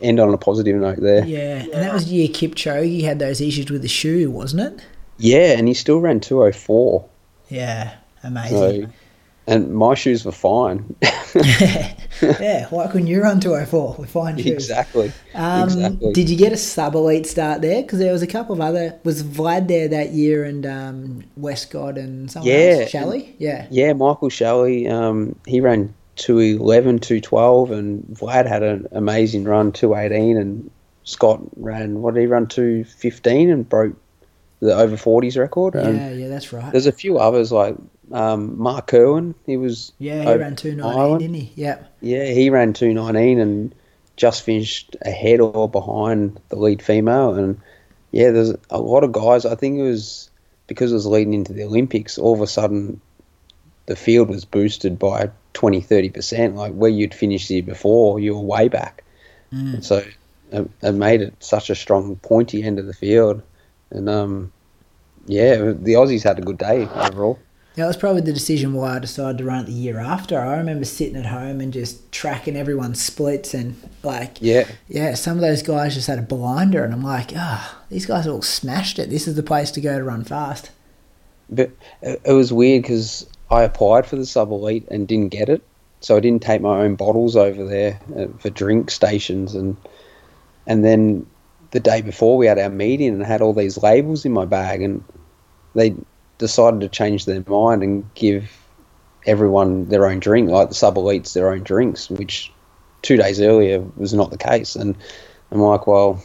end on a positive note there. Yeah, and that was the year Kipchoge had those issues with the shoe, wasn't it? Yeah, and he still ran two oh four. Yeah, amazing. So, and my shoes were fine. yeah, why couldn't you run 204 with fine shoes? exactly. Um, exactly. Did you get a sub elite start there? Because there was a couple of other. Was Vlad there that year and um, Westcott and someone Yeah, else? Shelley? Yeah. Yeah, Michael Shelley, um, he ran 211, 212, and Vlad had an amazing run, 218, and Scott ran, what did he run, 215 and broke the over 40s record. And Yeah, yeah, that's right. there's a few others like um, Mark Irwin. He was Yeah, he ran two in nineteen, didn't he? Yeah. Yeah, he ran 219 and just finished ahead or behind the lead female. And yeah, there's a lot of guys. I think it was because it was leading into the Olympics, all of a sudden the field was boosted by 20, 30%. Like where you'd finished the year before, you were way back. And so it, it made it such a strong, pointy end of the field. And um, yeah, the Aussies had a good day overall. That was probably the decision why I decided to run it the year after. I remember sitting at home and just tracking everyone's splits and like Yeah. yeah, some of those guys just had a blinder and I'm like, ah, these guys all smashed it. This is the place to go to run fast. But it it was weird because I applied for the sub elite and didn't get it, so I didn't take my own bottles over there uh, for drink stations, and and then the day before we had our meeting and I had all these labels in my bag, and they decided to change their mind and give everyone their own drink, like the sub elites their own drinks, which two days earlier was not the case, and I'm like, well,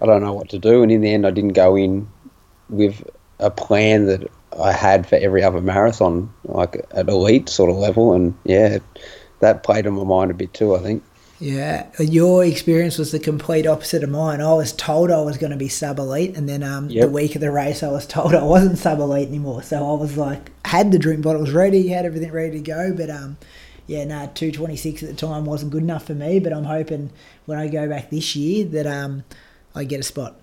I don't know what to do, and in the end, I didn't go in with a plan that I had for every other marathon, like at elite sort of level, and yeah, that played on my mind a bit too. I think. Yeah, your experience was the complete opposite of mine. I was told I was going to be sub elite, and then um, the week of the race, I was told I wasn't sub elite anymore. So I was like, had the drink bottles ready, had everything ready to go, but um, yeah, no, two twenty six at the time wasn't good enough for me. But I'm hoping when I go back this year that um, I get a spot.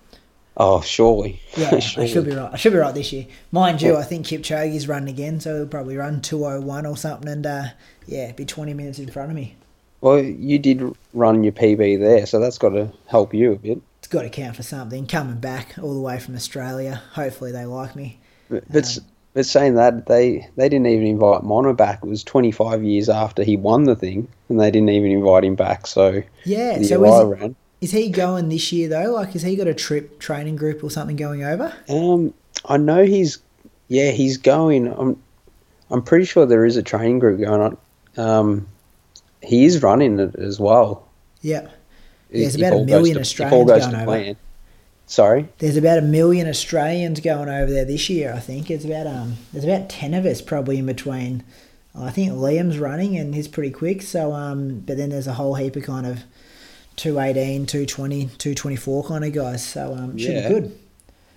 Oh, surely. Yeah, I should be right. I should be right this year. Mind you, I think Kipchoge's running again, so he'll probably run two oh one or something, and uh, yeah, be twenty minutes in front of me. Well, you did run your PB there, so that's got to help you a bit. It's got to count for something. Coming back all the way from Australia, hopefully they like me. But, but, s- but saying that, they they didn't even invite Mona back. It was 25 years after he won the thing, and they didn't even invite him back. So Yeah, so is, ran. is he going this year though? Like, has he got a trip training group or something going over? Um, I know he's, yeah, he's going. I'm, I'm pretty sure there is a training group going on. Um, he is running it as well. Yeah. There's if about a million Australians goes going over. plan. Sorry. There's about a million Australians going over there this year. I think it's about um. There's about ten of us probably in between. I think Liam's running and he's pretty quick. So um, but then there's a whole heap of kind of 218, 220, 224 kind of guys. So um, should Yeah. be good.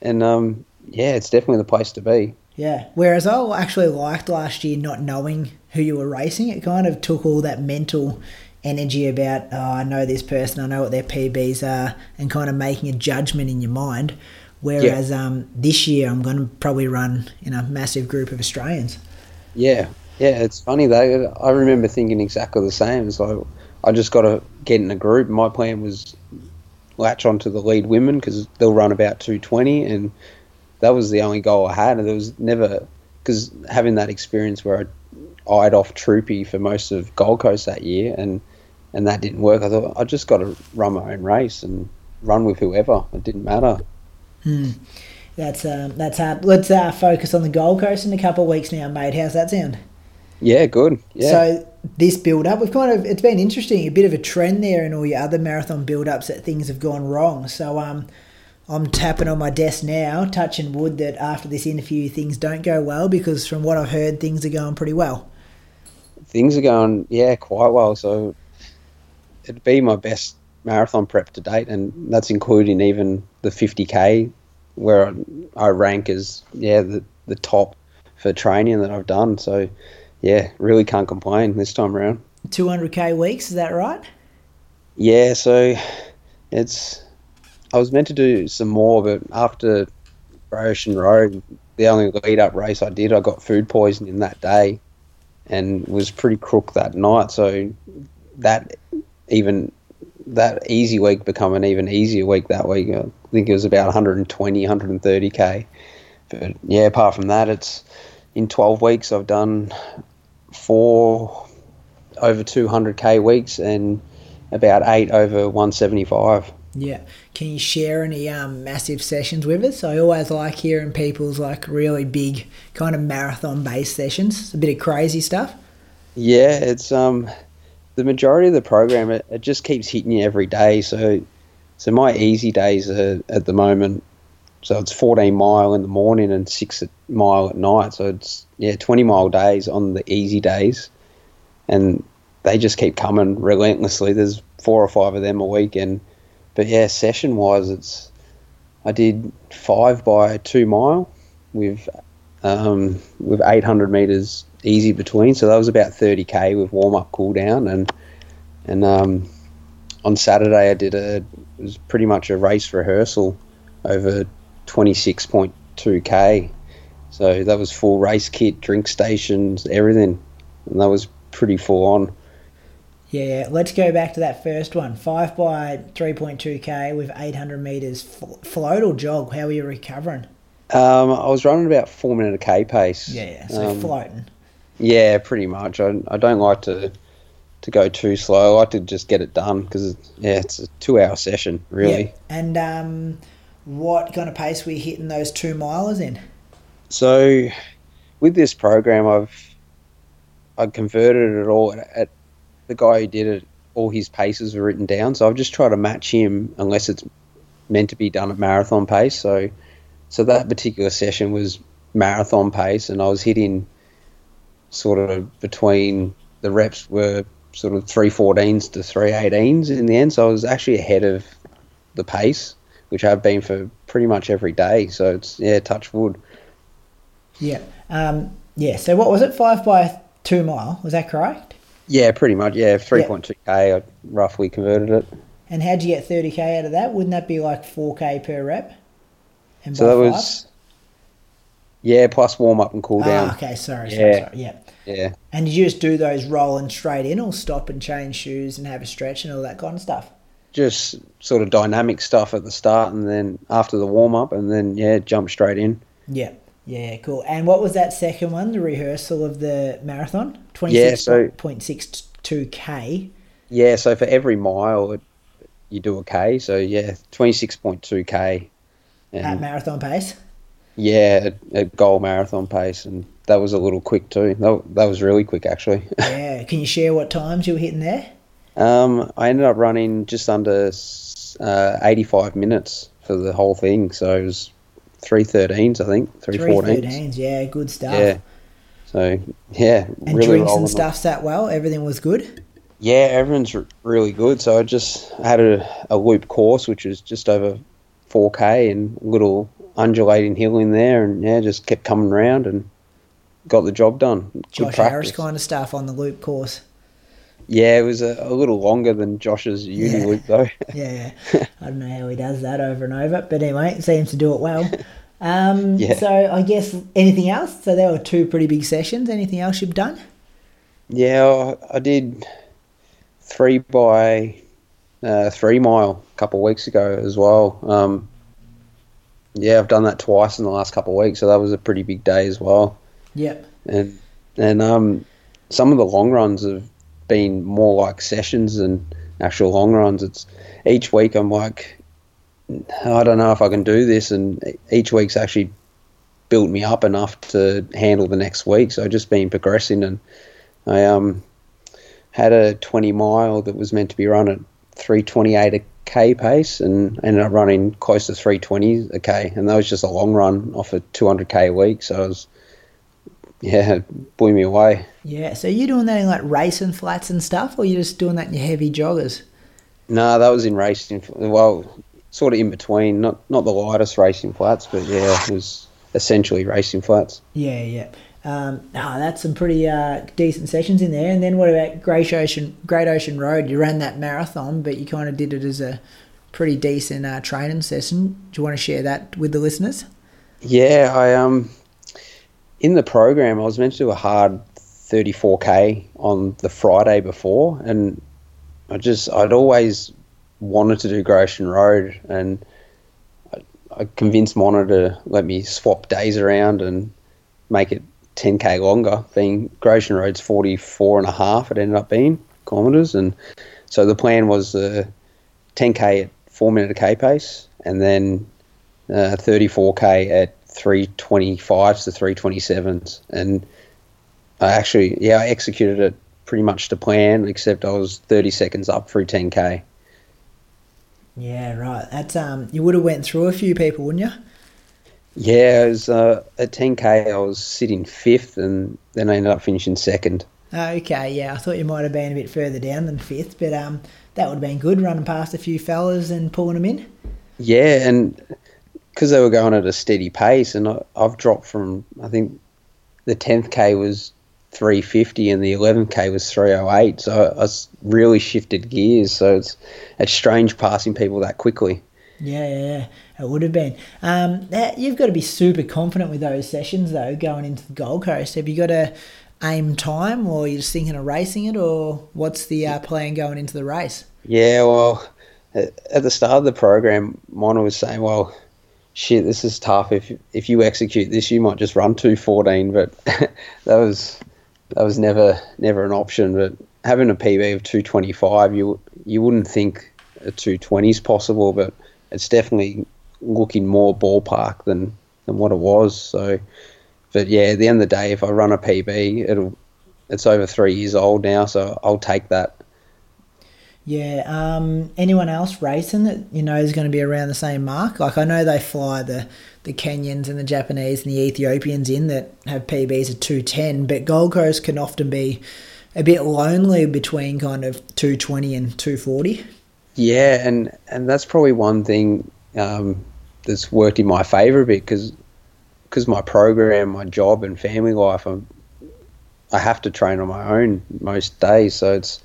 And um, yeah, it's definitely the place to be. Yeah. Whereas I actually liked last year not knowing who you were racing. It kind of took all that mental energy about, oh, I know this person, I know what their PBs are, and kind of making a judgment in your mind. Whereas um, this year, I'm going to probably run in a massive group of Australians. Yeah, yeah, it's funny though. I remember thinking exactly the same. It's like I just got to get in a group. My plan was latch onto the lead women because they'll run about two twenty, and that was the only goal I had. And there was never because having that experience where I eyed off Troopy for most of Gold Coast that year, and and that didn't work. I thought I just got to run my own race and run with whoever. It didn't matter. That's um, that's hard. Let's uh, focus on the Gold Coast in a couple of weeks now, mate. How's that sound? Yeah, good. Yeah. So this build up, we've kind of it's been interesting, a bit of a trend there in all your other marathon build ups that things have gone wrong. So um I'm tapping on my desk now, touching wood that after this interview things don't go well because from what I've heard things are going pretty well. things are going yeah quite well so it'd be my best marathon prep to date and that's including even the 50k where I, rank as yeah the, the top for training that I've done so yeah really can't complain this time around 200k weeks, is that right? yeah so it's I was meant to do some more but after Ocean Road the only lead up race I did I got food poisoning that day and was pretty crook that night. So that even that easy week become an even easier week that week. I think it was about 120, 130k. But yeah, apart from that, it's in 12 weeks I've done four over 200k weeks and about eight over 175. Yeah. Can you share any um, massive sessions with us? I always like hearing people's like really big kind of marathon based sessions. It's A bit of crazy stuff. Yeah, it's um the majority of the program it, it just keeps hitting you every day. So so my easy days are at the moment. So it's 14 mile in the morning and six mile at night. So it's yeah 20 mile days on the easy days, and they just keep coming relentlessly. There's four or five of them a week, and but yeah, session wise, it's I did five by two mile with um, with 800 meters easy between. So that was about 30k with warm up, cool down, and and um, on Saturday I did a it was pretty much a race rehearsal over 26.2k. So that was full race kit, drink stations, everything, and that was pretty full on. Yeah, let's go back to that first one. Five by three point two k with eight hundred meters float or jog. How were you recovering? Um, I was running about four minute a k pace. Yeah, yeah. So Um, floating. Yeah, pretty much. I, I don't like to to go too slow. I like to just get it done because yeah, it's a two hour session really. Yeah. And um, what kind of pace were you hitting those two milers in? So with this program, I've I converted it all at the guy who did it. All his paces were written down, so I've just tried to match him unless it's meant to be done at marathon pace. So so that particular session was marathon pace, and I was hitting sort of between the reps were sort of three fourteens to three eighteens in the end. So I was actually ahead of the pace, which I've been for pretty much every day. So it's yeah, touch wood. Yeah. Um, yeah. So what was it? Five by two mile. Was that correct? Yeah, pretty much. Yeah, three point two k. I roughly converted it. And how'd you get thirty k out of that? Wouldn't that be like four k per rep? And So that five? was yeah, plus warm up and cool down. Ah, okay. Sorry. Sorry. Yeah. Sorry. Yeah. Yeah, And did you just do those rolling straight in, or stop and change shoes and have a stretch and all that kind of stuff? just sort of dynamic stuff at the start, and then after the warm up, and then yeah, jump straight in. Yeah. Yeah, cool. And what was that second one, the rehearsal of the marathon? Yeah, so- 26.62k. Yeah, so for every mile, you do a k. So yeah, twenty six point two k. at marathon pace. yeah, at, goal marathon pace, and that was a little quick too. That, that was really quick actually. Yeah. Can you share what times you were hitting there? Um, I ended up running just under uh, 85 minutes for the whole thing, so it was 313s, I think, Three 314s. thirteens. Yeah, good stuff. Yeah. So, yeah, And really drinks and stuff sat well. Everything was good. Yeah, everyone's r- really good. So I just had a, a loop course, which was just over 4K and a little undulating hill in there, and yeah, just kept coming around and got the job done. Good Josh practice. Harris kind of stuff on the loop course. Yeah, it was a, a little longer than Josh's uni Yeah. loop though. Yeah, yeah. I don't know how he does that over and over, but anyway, it seems to do it well. Um, Yeah. So I guess anything else? So there were two pretty big sessions. Anything else you've done? Yeah, I, I did three by uh, three mile a couple of weeks ago as well. Um, yeah, I've done that twice in the last couple of weeks, so that was a pretty big day as well. Yep. And and um, some of the long runs have been more like sessions than actual long runs. It's each week I'm like, I don't know if I can do this, and each week's actually built me up enough to handle the next week. So I've just been progressing, and I um had a 20 mile that was meant to be run at 328 a k pace, and ended up running close to 320 a k, and that was just a long run off a 200 k a week. So it was yeah, it blew me away. Yeah. So you doing that in like racing flats and stuff, or you just doing that in your heavy joggers? No, that was in racing. Well, sort of in between. Not not the lightest racing flats, but yeah, it was essentially racing flats. Yeah, yeah. Um, ah, that's some pretty uh, decent sessions in there. And then what about Great Ocean, Great Ocean Road? You ran that marathon, but you kind of did it as a pretty decent uh, training session. Do you want to share that with the listeners? Yeah, I um in the program I was meant to do a hard 34k on the Friday before, and I just I'd always wanted to do Great Ocean Road, and I, I convinced Mona to let me swap days around and make it 10k longer. Being Great Ocean Road's 44 and a half, it ended up being kilometres, and so the plan was uh, 10k at four minute a k pace, and then uh, 34k at 325s to 327s and I actually, yeah, I executed it pretty much to plan, except I was 30 seconds up through 10k. Yeah, right. That's um, you would have went through a few people, wouldn't you? Yeah, it was, uh, at 10k I was sitting fifth, and then I ended up finishing second. Okay, yeah, I thought you might have been a bit further down than fifth, but um, that would have been good running past a few fellas and pulling them in. Yeah, and because they were going at a steady pace, and I, I've dropped from I think the 10th k was 350 and the 11k was 308, so I really shifted gears. So it's it's strange passing people that quickly. Yeah, yeah, yeah. It would have been. Um, that, you've got to be super confident with those sessions, though, going into the Gold Coast. Have you got to aim time, or you're just thinking of racing it, or what's the uh, plan going into the race? Yeah, well, at at the start of the program, Mona was saying, "Well, shit, this is tough. If if you execute this, you might just run 214." But that was that was never never an option. But having a PB of 225, you you wouldn't think a 220 is possible, but it's definitely looking more ballpark than than what it was. So, but yeah, at the end of the day, if I run a PB, it'll it's over three years old now, so I'll take that. Yeah. Um, anyone else racing that you know is going to be around the same mark? Like I know they fly the the Kenyans and the Japanese and the Ethiopians in that have PBs of two ten, but Gold Coast can often be a bit lonely between kind of two twenty and two forty. Yeah, and and that's probably one thing um, that's worked in my favour a bit because because my program, my job, and family life, I'm, I have to train on my own most days. So it's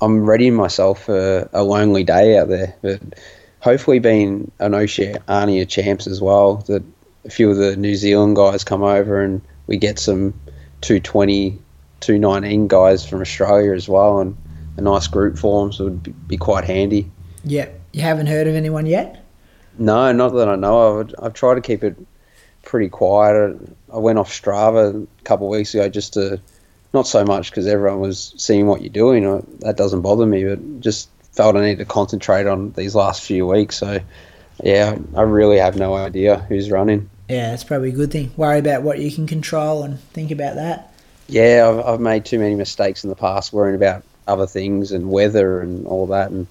I'm readying myself for a lonely day out there. But hopefully, being an Oceania champs as well, that a few of the New Zealand guys come over and we get some 220, 219 guys from Australia as well, and a nice group for them, so it would be, be quite handy. Yeah. You haven't heard of anyone yet? No, not that I know of. I've tried to keep it pretty quiet. I went off Strava a couple of weeks ago just to, not so much because everyone was seeing what you're doing. uh, That doesn't bother me, but just felt I need to concentrate on these last few weeks. So, yeah, I really have no idea who's running. Yeah, that's probably a good thing. Worry about what you can control and think about that. Yeah, I've, I've made too many mistakes in the past worrying about other things and weather and all that. And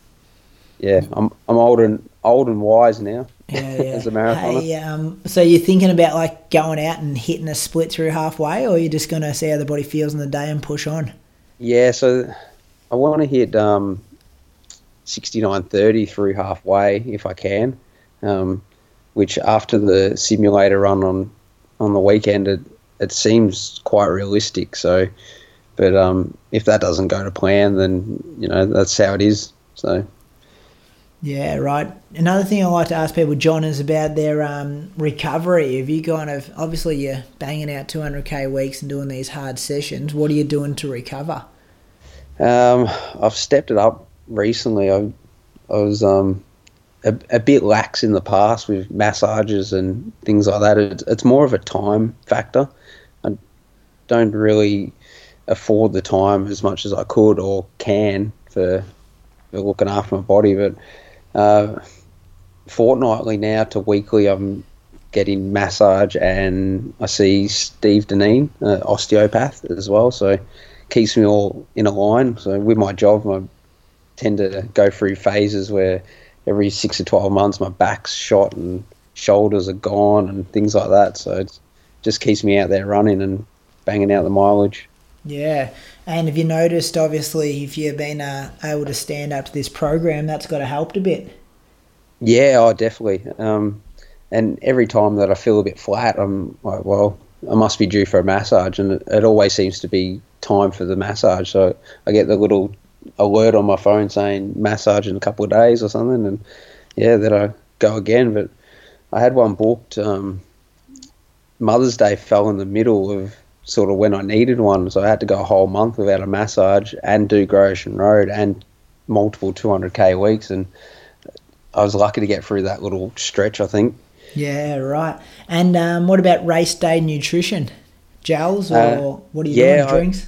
yeah, I'm I'm old and old and wise now. Yeah, yeah. As a marathoner. Hey, um, so you're thinking about like going out and hitting a split through halfway, or you're just going to see how the body feels in the day and push on? Yeah, so I want to hit um, 69.30 through halfway if I can, um, which after the simulator run on on the weekend, it, it seems quite realistic. So, but um, if that doesn't go to plan, then you know that's how it is. So Yeah, right. Another thing I like to ask people, John, is about their um, recovery. Have you kind of obviously you're banging out 200k weeks and doing these hard sessions? What are you doing to recover? Um, I've stepped it up recently. I, I was um, a, a bit lax in the past with massages and things like that. It, it's more of a time factor. I don't really afford the time as much as I could or can for, for looking after my body. But uh, fortnightly now to weekly, I'm getting massage and I see Steve Deneen, uh, osteopath as well. So keeps me all in a line. So with my job, I tend to go through phases where every six to twelve months my back's shot and shoulders are gone and things like that. So it just keeps me out there running and banging out the mileage. Yeah, and have you noticed? Obviously, if you've been uh, able to stand up to this program, that's got to help a bit. Yeah, oh, definitely. Um, and every time that I feel a bit flat, I'm like, well, I must be due for a massage, and it, it always seems to be time for the massage. So I get the little alert on my phone saying massage in a couple of days or something, and yeah, then I go again. But I had one booked. Um, Mother's Day fell in the middle of sort of when I needed one, so I had to go a whole month without a massage and do Ocean Road and multiple 200k weeks, and I was lucky to get through that little stretch. I think. Yeah, right. And um, what about race day nutrition? Gels or Uh, what are you yeah, doing? Drinks? I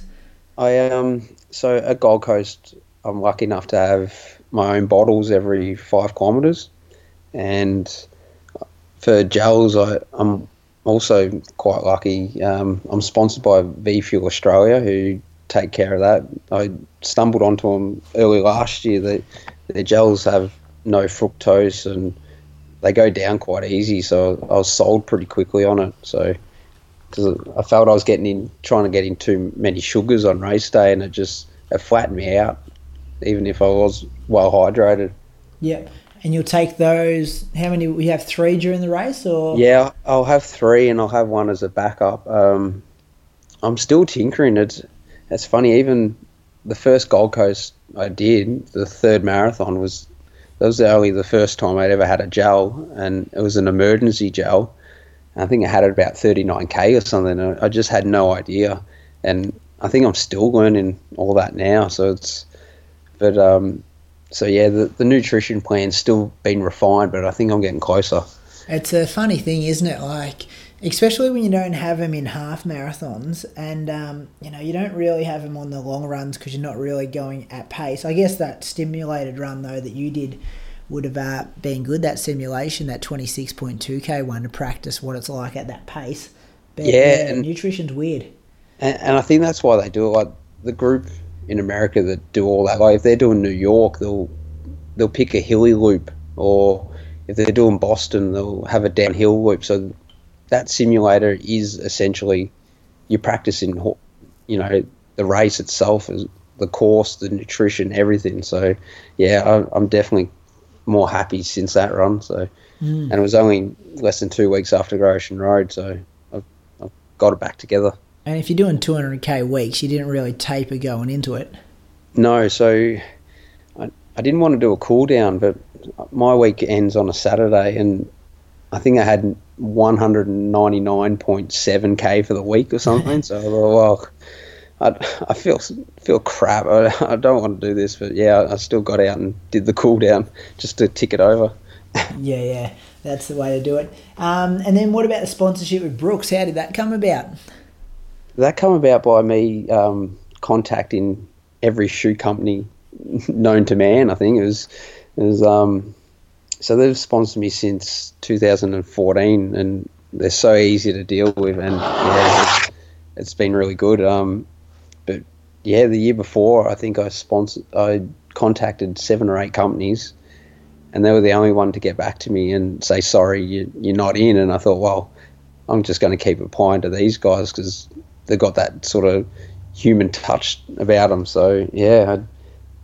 um so at Gold Coast, I'm lucky enough to have my own bottles every five kilometres, and for gels, I I'm also quite lucky. Um, I'm sponsored by VFuel Australia, who take care of that. I stumbled onto them early last year. That their gels have no fructose and they go down quite easy. So I was sold pretty quickly on it. So because I felt I was getting in, trying to get in too many sugars on race day, and it just it flattened me out, even if I was well hydrated. Yep. And you'll take those. How many? We have three during the race, or Yeah, I'll have three, and I'll have one as a backup. Um, I'm still tinkering. It's it's funny. Even the first Gold Coast I did, the third marathon was that was only the first time I'd ever had a gel, and it was an emergency gel. I think I had it about 39k or something. I just had no idea, and I think I'm still learning all that now. So it's, but um, so yeah, the, the nutrition plan's still been refined, but I think I'm getting closer. It's a funny thing, isn't it? Like, especially when you don't have them in half marathons, and um, you know you don't really have them on the long runs because you're not really going at pace. I guess that stimulated run though that you did would have uh, been good. That simulation, that 26.2k one to practice what it's like at that pace. But Yeah, and- nutrition's weird. And, and I think that's why they do it. Like the group in America that do all that. Like if they're doing New York, they'll they'll pick a hilly loop, or if they're doing Boston, they'll have a downhill loop. So that simulator is essentially you're practicing, you know, the race itself, is the course, the nutrition, everything. So yeah, I, I'm definitely more happy since that run. So hmm. and it was only less than two weeks after Great Ocean Road, so I've, I've got it back together. And if you're doing 200k weeks, you didn't really taper going into it. No, so I, I didn't want to do a cool down, but my week ends on a Saturday, and I think I had 199.7k for the week or something. so I thought, well, I, I feel feel crap. I, I don't want to do this, but yeah, I still got out and did the cool down just to tick it over. Yeah, yeah, that's the way to do it. Um, and then what about the sponsorship with Brooks? How did that come about? That come about by me um, contacting every shoe company known to man. I think it was, it was um, so they've sponsored me since 2014, and they're so easy to deal with, and yeah, it's, it's been really good. Um, but yeah, the year before, I think I sponsored, I contacted seven or eight companies, and they were the only one to get back to me and say sorry, you, you're not in. And I thought, well, I'm just going to keep applying to these guys because they've got that sort of human touch about them. So yeah,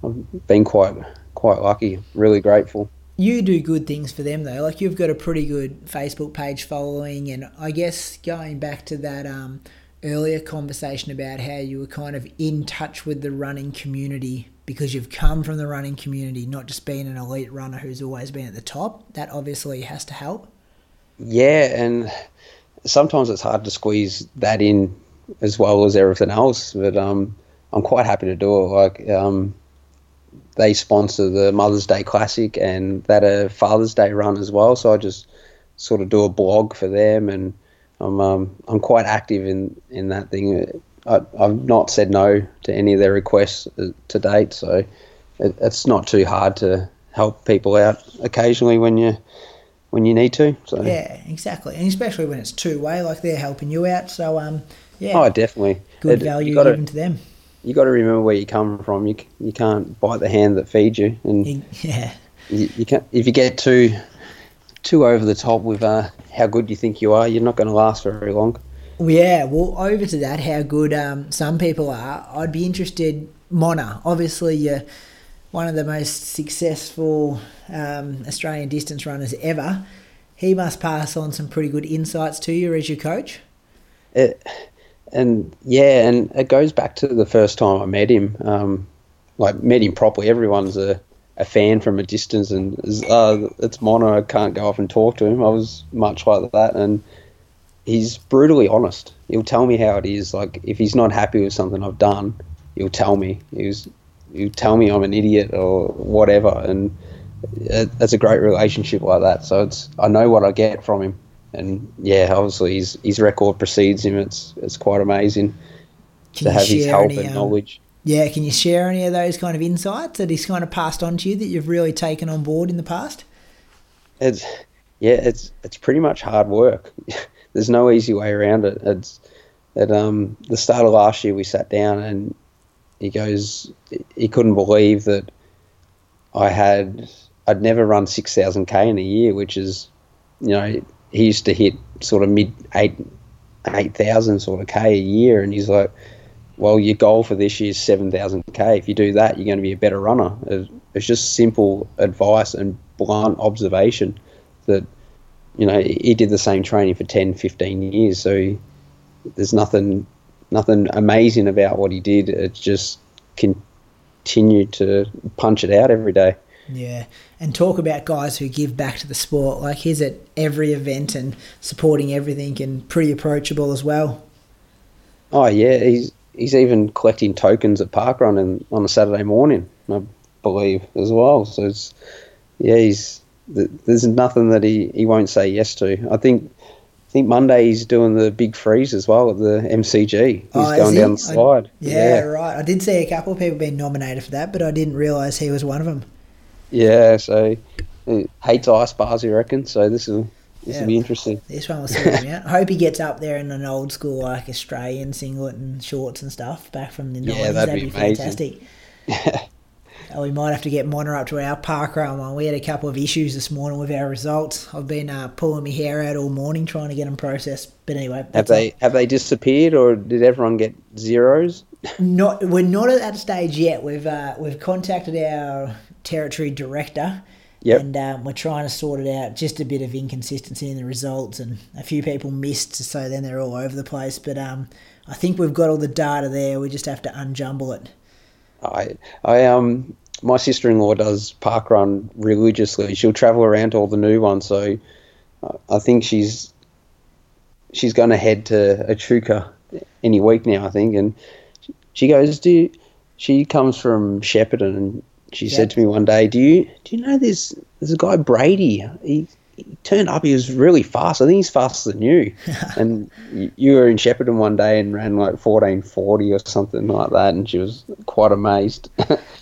I, I've been quite quite lucky, really grateful. You do good things for them though. Like you've got a pretty good Facebook page following, and I guess going back to that um, earlier conversation about how you were kind of in touch with the running community because you've come from the running community, not just being an elite runner who's always been at the top. That obviously has to help. Yeah, and sometimes it's hard to squeeze that in as well as everything else. But um, I'm quite happy to do it. Like um, they sponsor the Mother's Day Classic and that a Father's Day run as well. So I just sort of do a blog for them, and I'm um, I'm quite active in in that thing. I, I've not said no to any of their requests uh, to date, so it, it's not too hard to help people out occasionally when you when you need to. So Yeah, exactly, and especially when it's two way, like they're helping you out. So um, yeah, Oh, definitely. good It- value You got given to to them. you got to remember where you come from. You you can't bite the hand that feeds you, and Yeah. you, you can if you get too too over the top with uh, how good you think you are, you're not going to last very long. Yeah, well, over to that, how good um, some people are. I'd be interested, Mona. Obviously, you're one of the most successful um, Australian distance runners ever. He must pass on some pretty good insights to you as your coach. It, and yeah, and it goes back to the first time I met him. Um, like met him properly. Everyone's a, a fan from a distance, and uh, it's Mona. I can't go off and talk to him. I was much like that, and he's brutally honest. He'll tell me how it is. Like if he's not happy with something I've done, he'll tell me. He's he'll tell me I'm an idiot or whatever, and it, it's a great relationship like that. So it's I know what I get from him, and yeah, obviously his his record precedes him. It's it's quite amazing Can to have his help any, and um, knowledge. Yeah, can you share any of those kind of insights that he's kind of passed on to you that you've really taken on board in the past? It's yeah, it's it's pretty much hard work. there's no easy way around it. It's at um, the start of last year we sat down and he goes he couldn't believe that I had I'd never run six thousand k in a year, which is you know he used to hit sort of mid eight eight thousand sort of k a year, and he's like, well, your goal for this year is seven thousand k. If you do that, you're going to be a better runner. It's just simple advice and blunt observation that you know he did the same training for 10, 15 years, so. He, there's nothing nothing amazing about what he did. It just continued to punch it out every day. Yeah, and talk about guys who give back to the sport. Like he's at every event and supporting everything, and pretty approachable as well. Oh yeah, he's he's even collecting tokens at parkrun and on a Saturday morning, I believe as well. So it's yeah, he's there's nothing that he, he won't say yes to. I think I think Monday he's doing the big freeze as well at the MCG. He's oh, going he? down the slide. I, yeah, yeah, right. I did see a couple of people being nominated for that, but I didn't realise he was one of them. Yeah, so he hates ice bars, you reckon? So this will this yeah, will be interesting. This one will see him out. I hope he gets up there in an old school like Australian singlet and shorts and stuff back from the nineties. Yeah, that'd, that'd be, be fantastic. Uh, we might have to get Mona up to our park run one. We had a couple of issues this morning with our results. I've been uh, pulling my hair out all morning trying to get them processed. But anyway, have they have they disappeared or did everyone get zeros? Not we're not at that stage yet. We've uh, we've contacted our territory director. Yep. And um, we're trying to sort it out. Just a bit of inconsistency in the results, and a few people missed, so then they're all over the place. But um, I think we've got all the data there. We just have to unjumble it. I I um my sister in law does park run religiously. She'll travel around to all the new ones, so uh, I think she's she's going to head to Echuca any week now. I think, and she goes, "Do she comes from Shepparton?" And she said to me one day, "Do you do you know this? There's a guy Brady. He he turned up. He was really fast. I think he's faster than you. and you, you were in Shepparton one day and ran like fourteen forty or something like that, and she was quite amazed.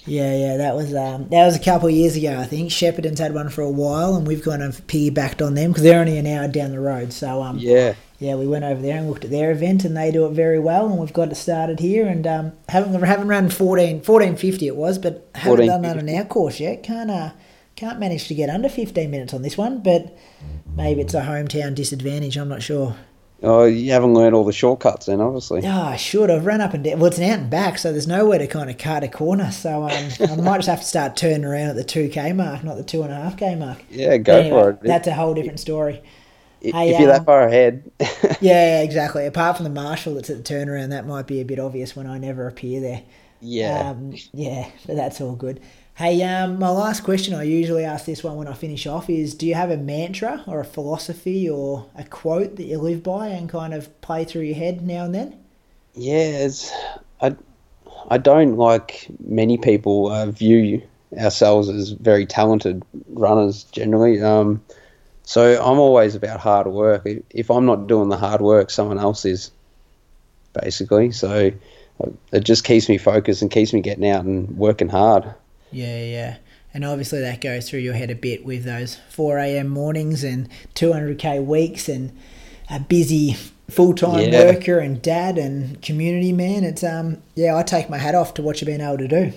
yeah, yeah, that was um, that was a couple of years ago. I think Shepparton's had one for a while, and we've kind of piggybacked on them because they're only an hour down the road. So um, yeah. Yeah, we went over there and looked at their event, and they do it very well. And we've got it started here, and um, haven't haven't run 14, 1450 it was, but haven't done that on our course yet. Can't uh, can't manage to get under 15 minutes on this one, but maybe it's a hometown disadvantage. I'm not sure. Oh, you haven't learned all the shortcuts then, obviously. Oh, I should. I've run up and down. Well, it's an out and back, so there's nowhere to kind of cut a corner. So um, I might just have to start turning around at the 2K mark, not the 2.5K mark. Yeah, go anyway, for it. That's a whole different story. If hey, you're um, that far ahead. yeah, yeah, exactly. Apart from the marshal that's at the turnaround, that might be a bit obvious when I never appear there. Yeah. Um, yeah, but that's all good. Hey, um, my last question, I usually ask this one when I finish off, is do you have a mantra or a philosophy or a quote that you live by and kind of play through your head now and then? Yeah, I, I don't like many people uh, view ourselves as very talented runners generally. Um, so I'm always about hard work. If I'm not doing the hard work, someone else is, basically. So uh, it just keeps me focused and keeps me getting out and working hard. Yeah, yeah. And obviously that goes through your head a bit with those 4 a.m. mornings and 200k weeks and a busy full-time yeah. worker and dad and community man. It's um yeah, I take my hat off to what you've been able to do.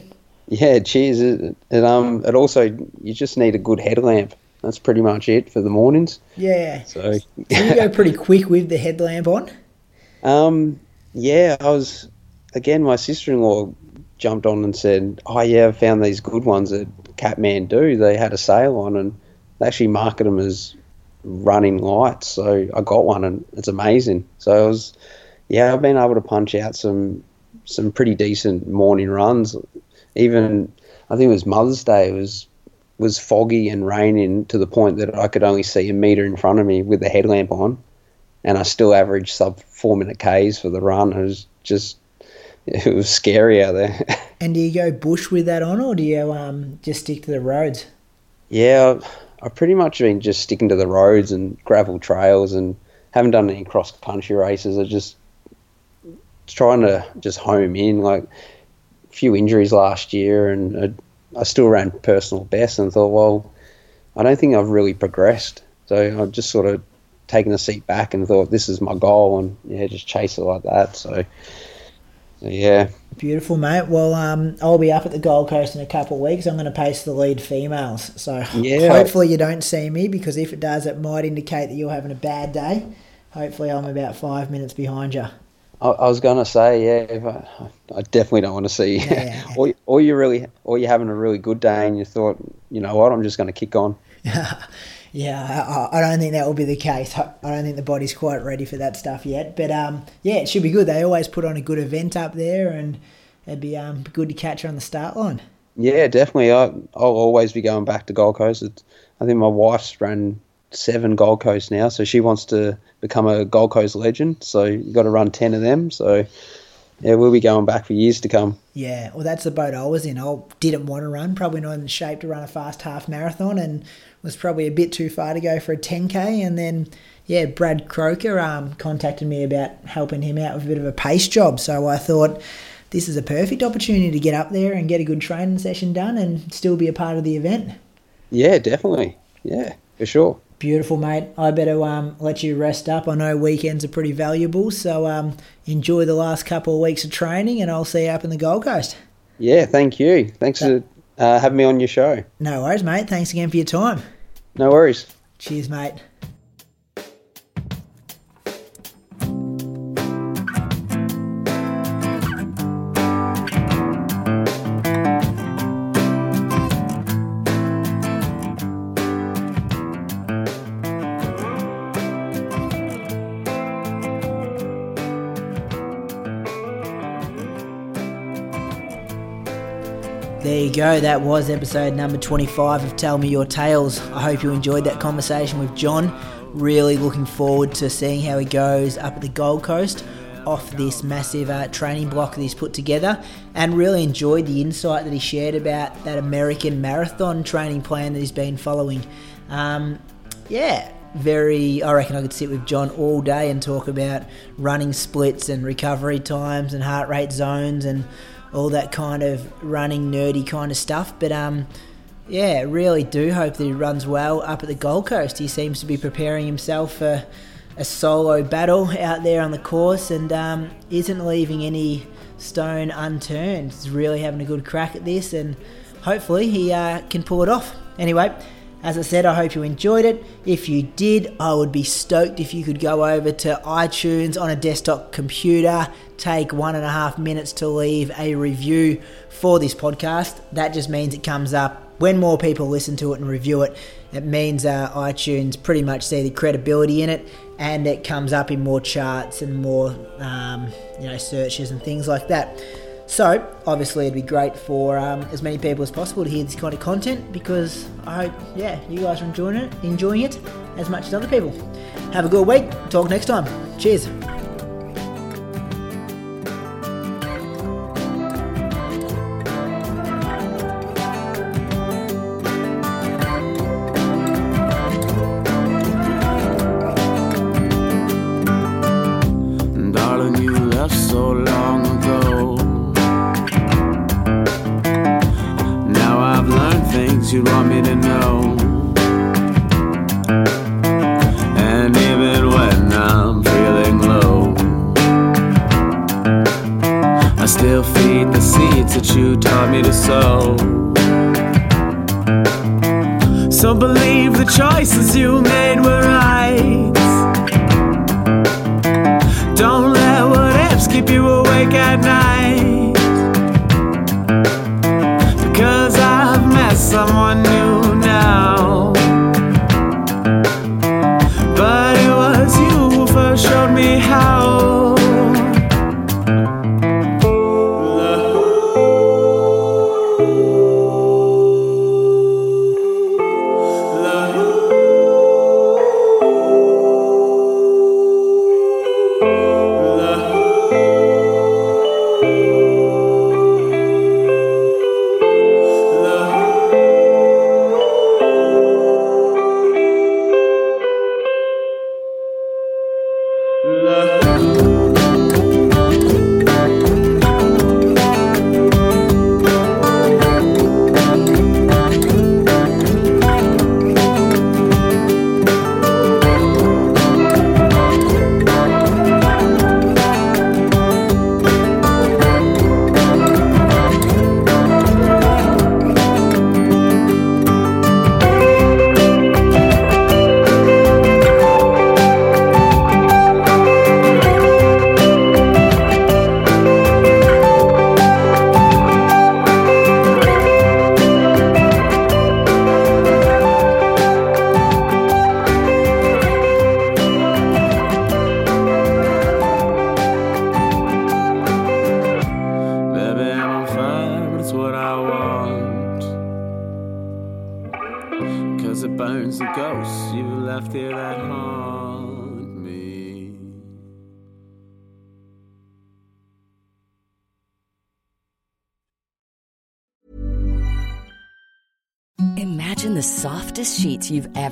Yeah, cheers. It, it um it also you just need a good headlamp. That's pretty much it for the mornings. Yeah. So, so you go pretty quick with the headlamp on. Um yeah, I was again my sister-in-law jumped on and said, "Oh yeah, I found these good ones at Kathmandu. They had a sale on, and they actually market them as running lights. So I got one, and it's amazing. So I was, yeah, I've been able to punch out some some pretty decent morning runs. Even I think it was Mother's Day. It was was foggy and raining to the point that I could only see a meter in front of me with the headlamp on, and I still averaged sub four minute k's for the run. It was just it was scary out there. and do you go bush with that on, or do you um, just stick to the roads? Yeah, I've pretty much been just sticking to the roads and gravel trails, and haven't done any cross country races. I just trying to just home in. Like a few injuries last year, and I, I still ran personal best, and thought, well, I don't think I've really progressed. So I just sort of taken a seat back and thought this is my goal, and yeah, just chase it like that. So yeah, Beautiful, mate. Well, um, I'll be up at the Gold Coast in a couple of weeks. I'm going to pace the lead females. So Yeah. hopefully you don't see me because if it does, it might indicate that you're having a bad day. Hopefully I'm about five minutes behind you. I, I was gonna say yeah, I, I definitely don't want to see. Yeah. or or you really, or you're having a really good day and you thought, you know what, I'm just gonna kick on. Yeah, I, I don't think that will be the case. I don't think the body's quite ready for that stuff yet. But um, yeah, it should be good. They always put on a good event up there, and it'd be um, good to catch her on the start line. Yeah, definitely. I, I'll always be going back to Gold Coast. It's, I think my wife's run seven Gold Coast now, so she wants to become a Gold Coast legend. So you've got to run ten of them. So yeah, we'll be going back for years to come. Yeah, well, that's the boat I was in. I didn't want to run, probably not in shape to run a fast half marathon, and was probably a bit too far to go for a 10k. And then, yeah, Brad Croker um, contacted me about helping him out with a bit of a pace job. So I thought this is a perfect opportunity to get up there and get a good training session done and still be a part of the event. Yeah, definitely. Yeah, for sure. Beautiful, mate. I better um, let you rest up. I know weekends are pretty valuable, so um, enjoy the last couple of weeks of training, and I'll see you up in the Gold Coast. Yeah, thank you. Thanks for uh, having me on your show. No worries, mate. Thanks again for your time. No worries. Cheers, mate. There you go. That was episode number 25 of Tell Me Your Tales. I hope you enjoyed that conversation with John. Really looking forward to seeing how he goes up at the Gold Coast off this massive uh, training block that he's put together and really enjoyed the insight that he shared about that American marathon training plan that he's been following. Um, yeah, very, I reckon I could sit with John all day and talk about running splits and recovery times and heart rate zones and all that kind of running nerdy kind of stuff. But um, yeah, really do hope that he runs well up at the Gold Coast. He seems to be preparing himself for a solo battle out there on the course and um, isn't leaving any stone unturned. He's really having a good crack at this and hopefully he uh, can pull it off. Anyway, as I said, I hope you enjoyed it. If you did, I would be stoked if you could go over to iTunes on a desktop computer, take one and a half minutes to leave a review for this podcast. That just means it comes up when more people listen to it and review it. It means uh, iTunes pretty much see the credibility in it, and it comes up in more charts and more, um, you know, searches and things like that. So, obviously, it'd be great for um, as many people as possible to hear this kind of content because I hope, yeah, you guys are enjoying it, enjoying it as much as other people. Have a good week. Talk next time. Cheers. Someone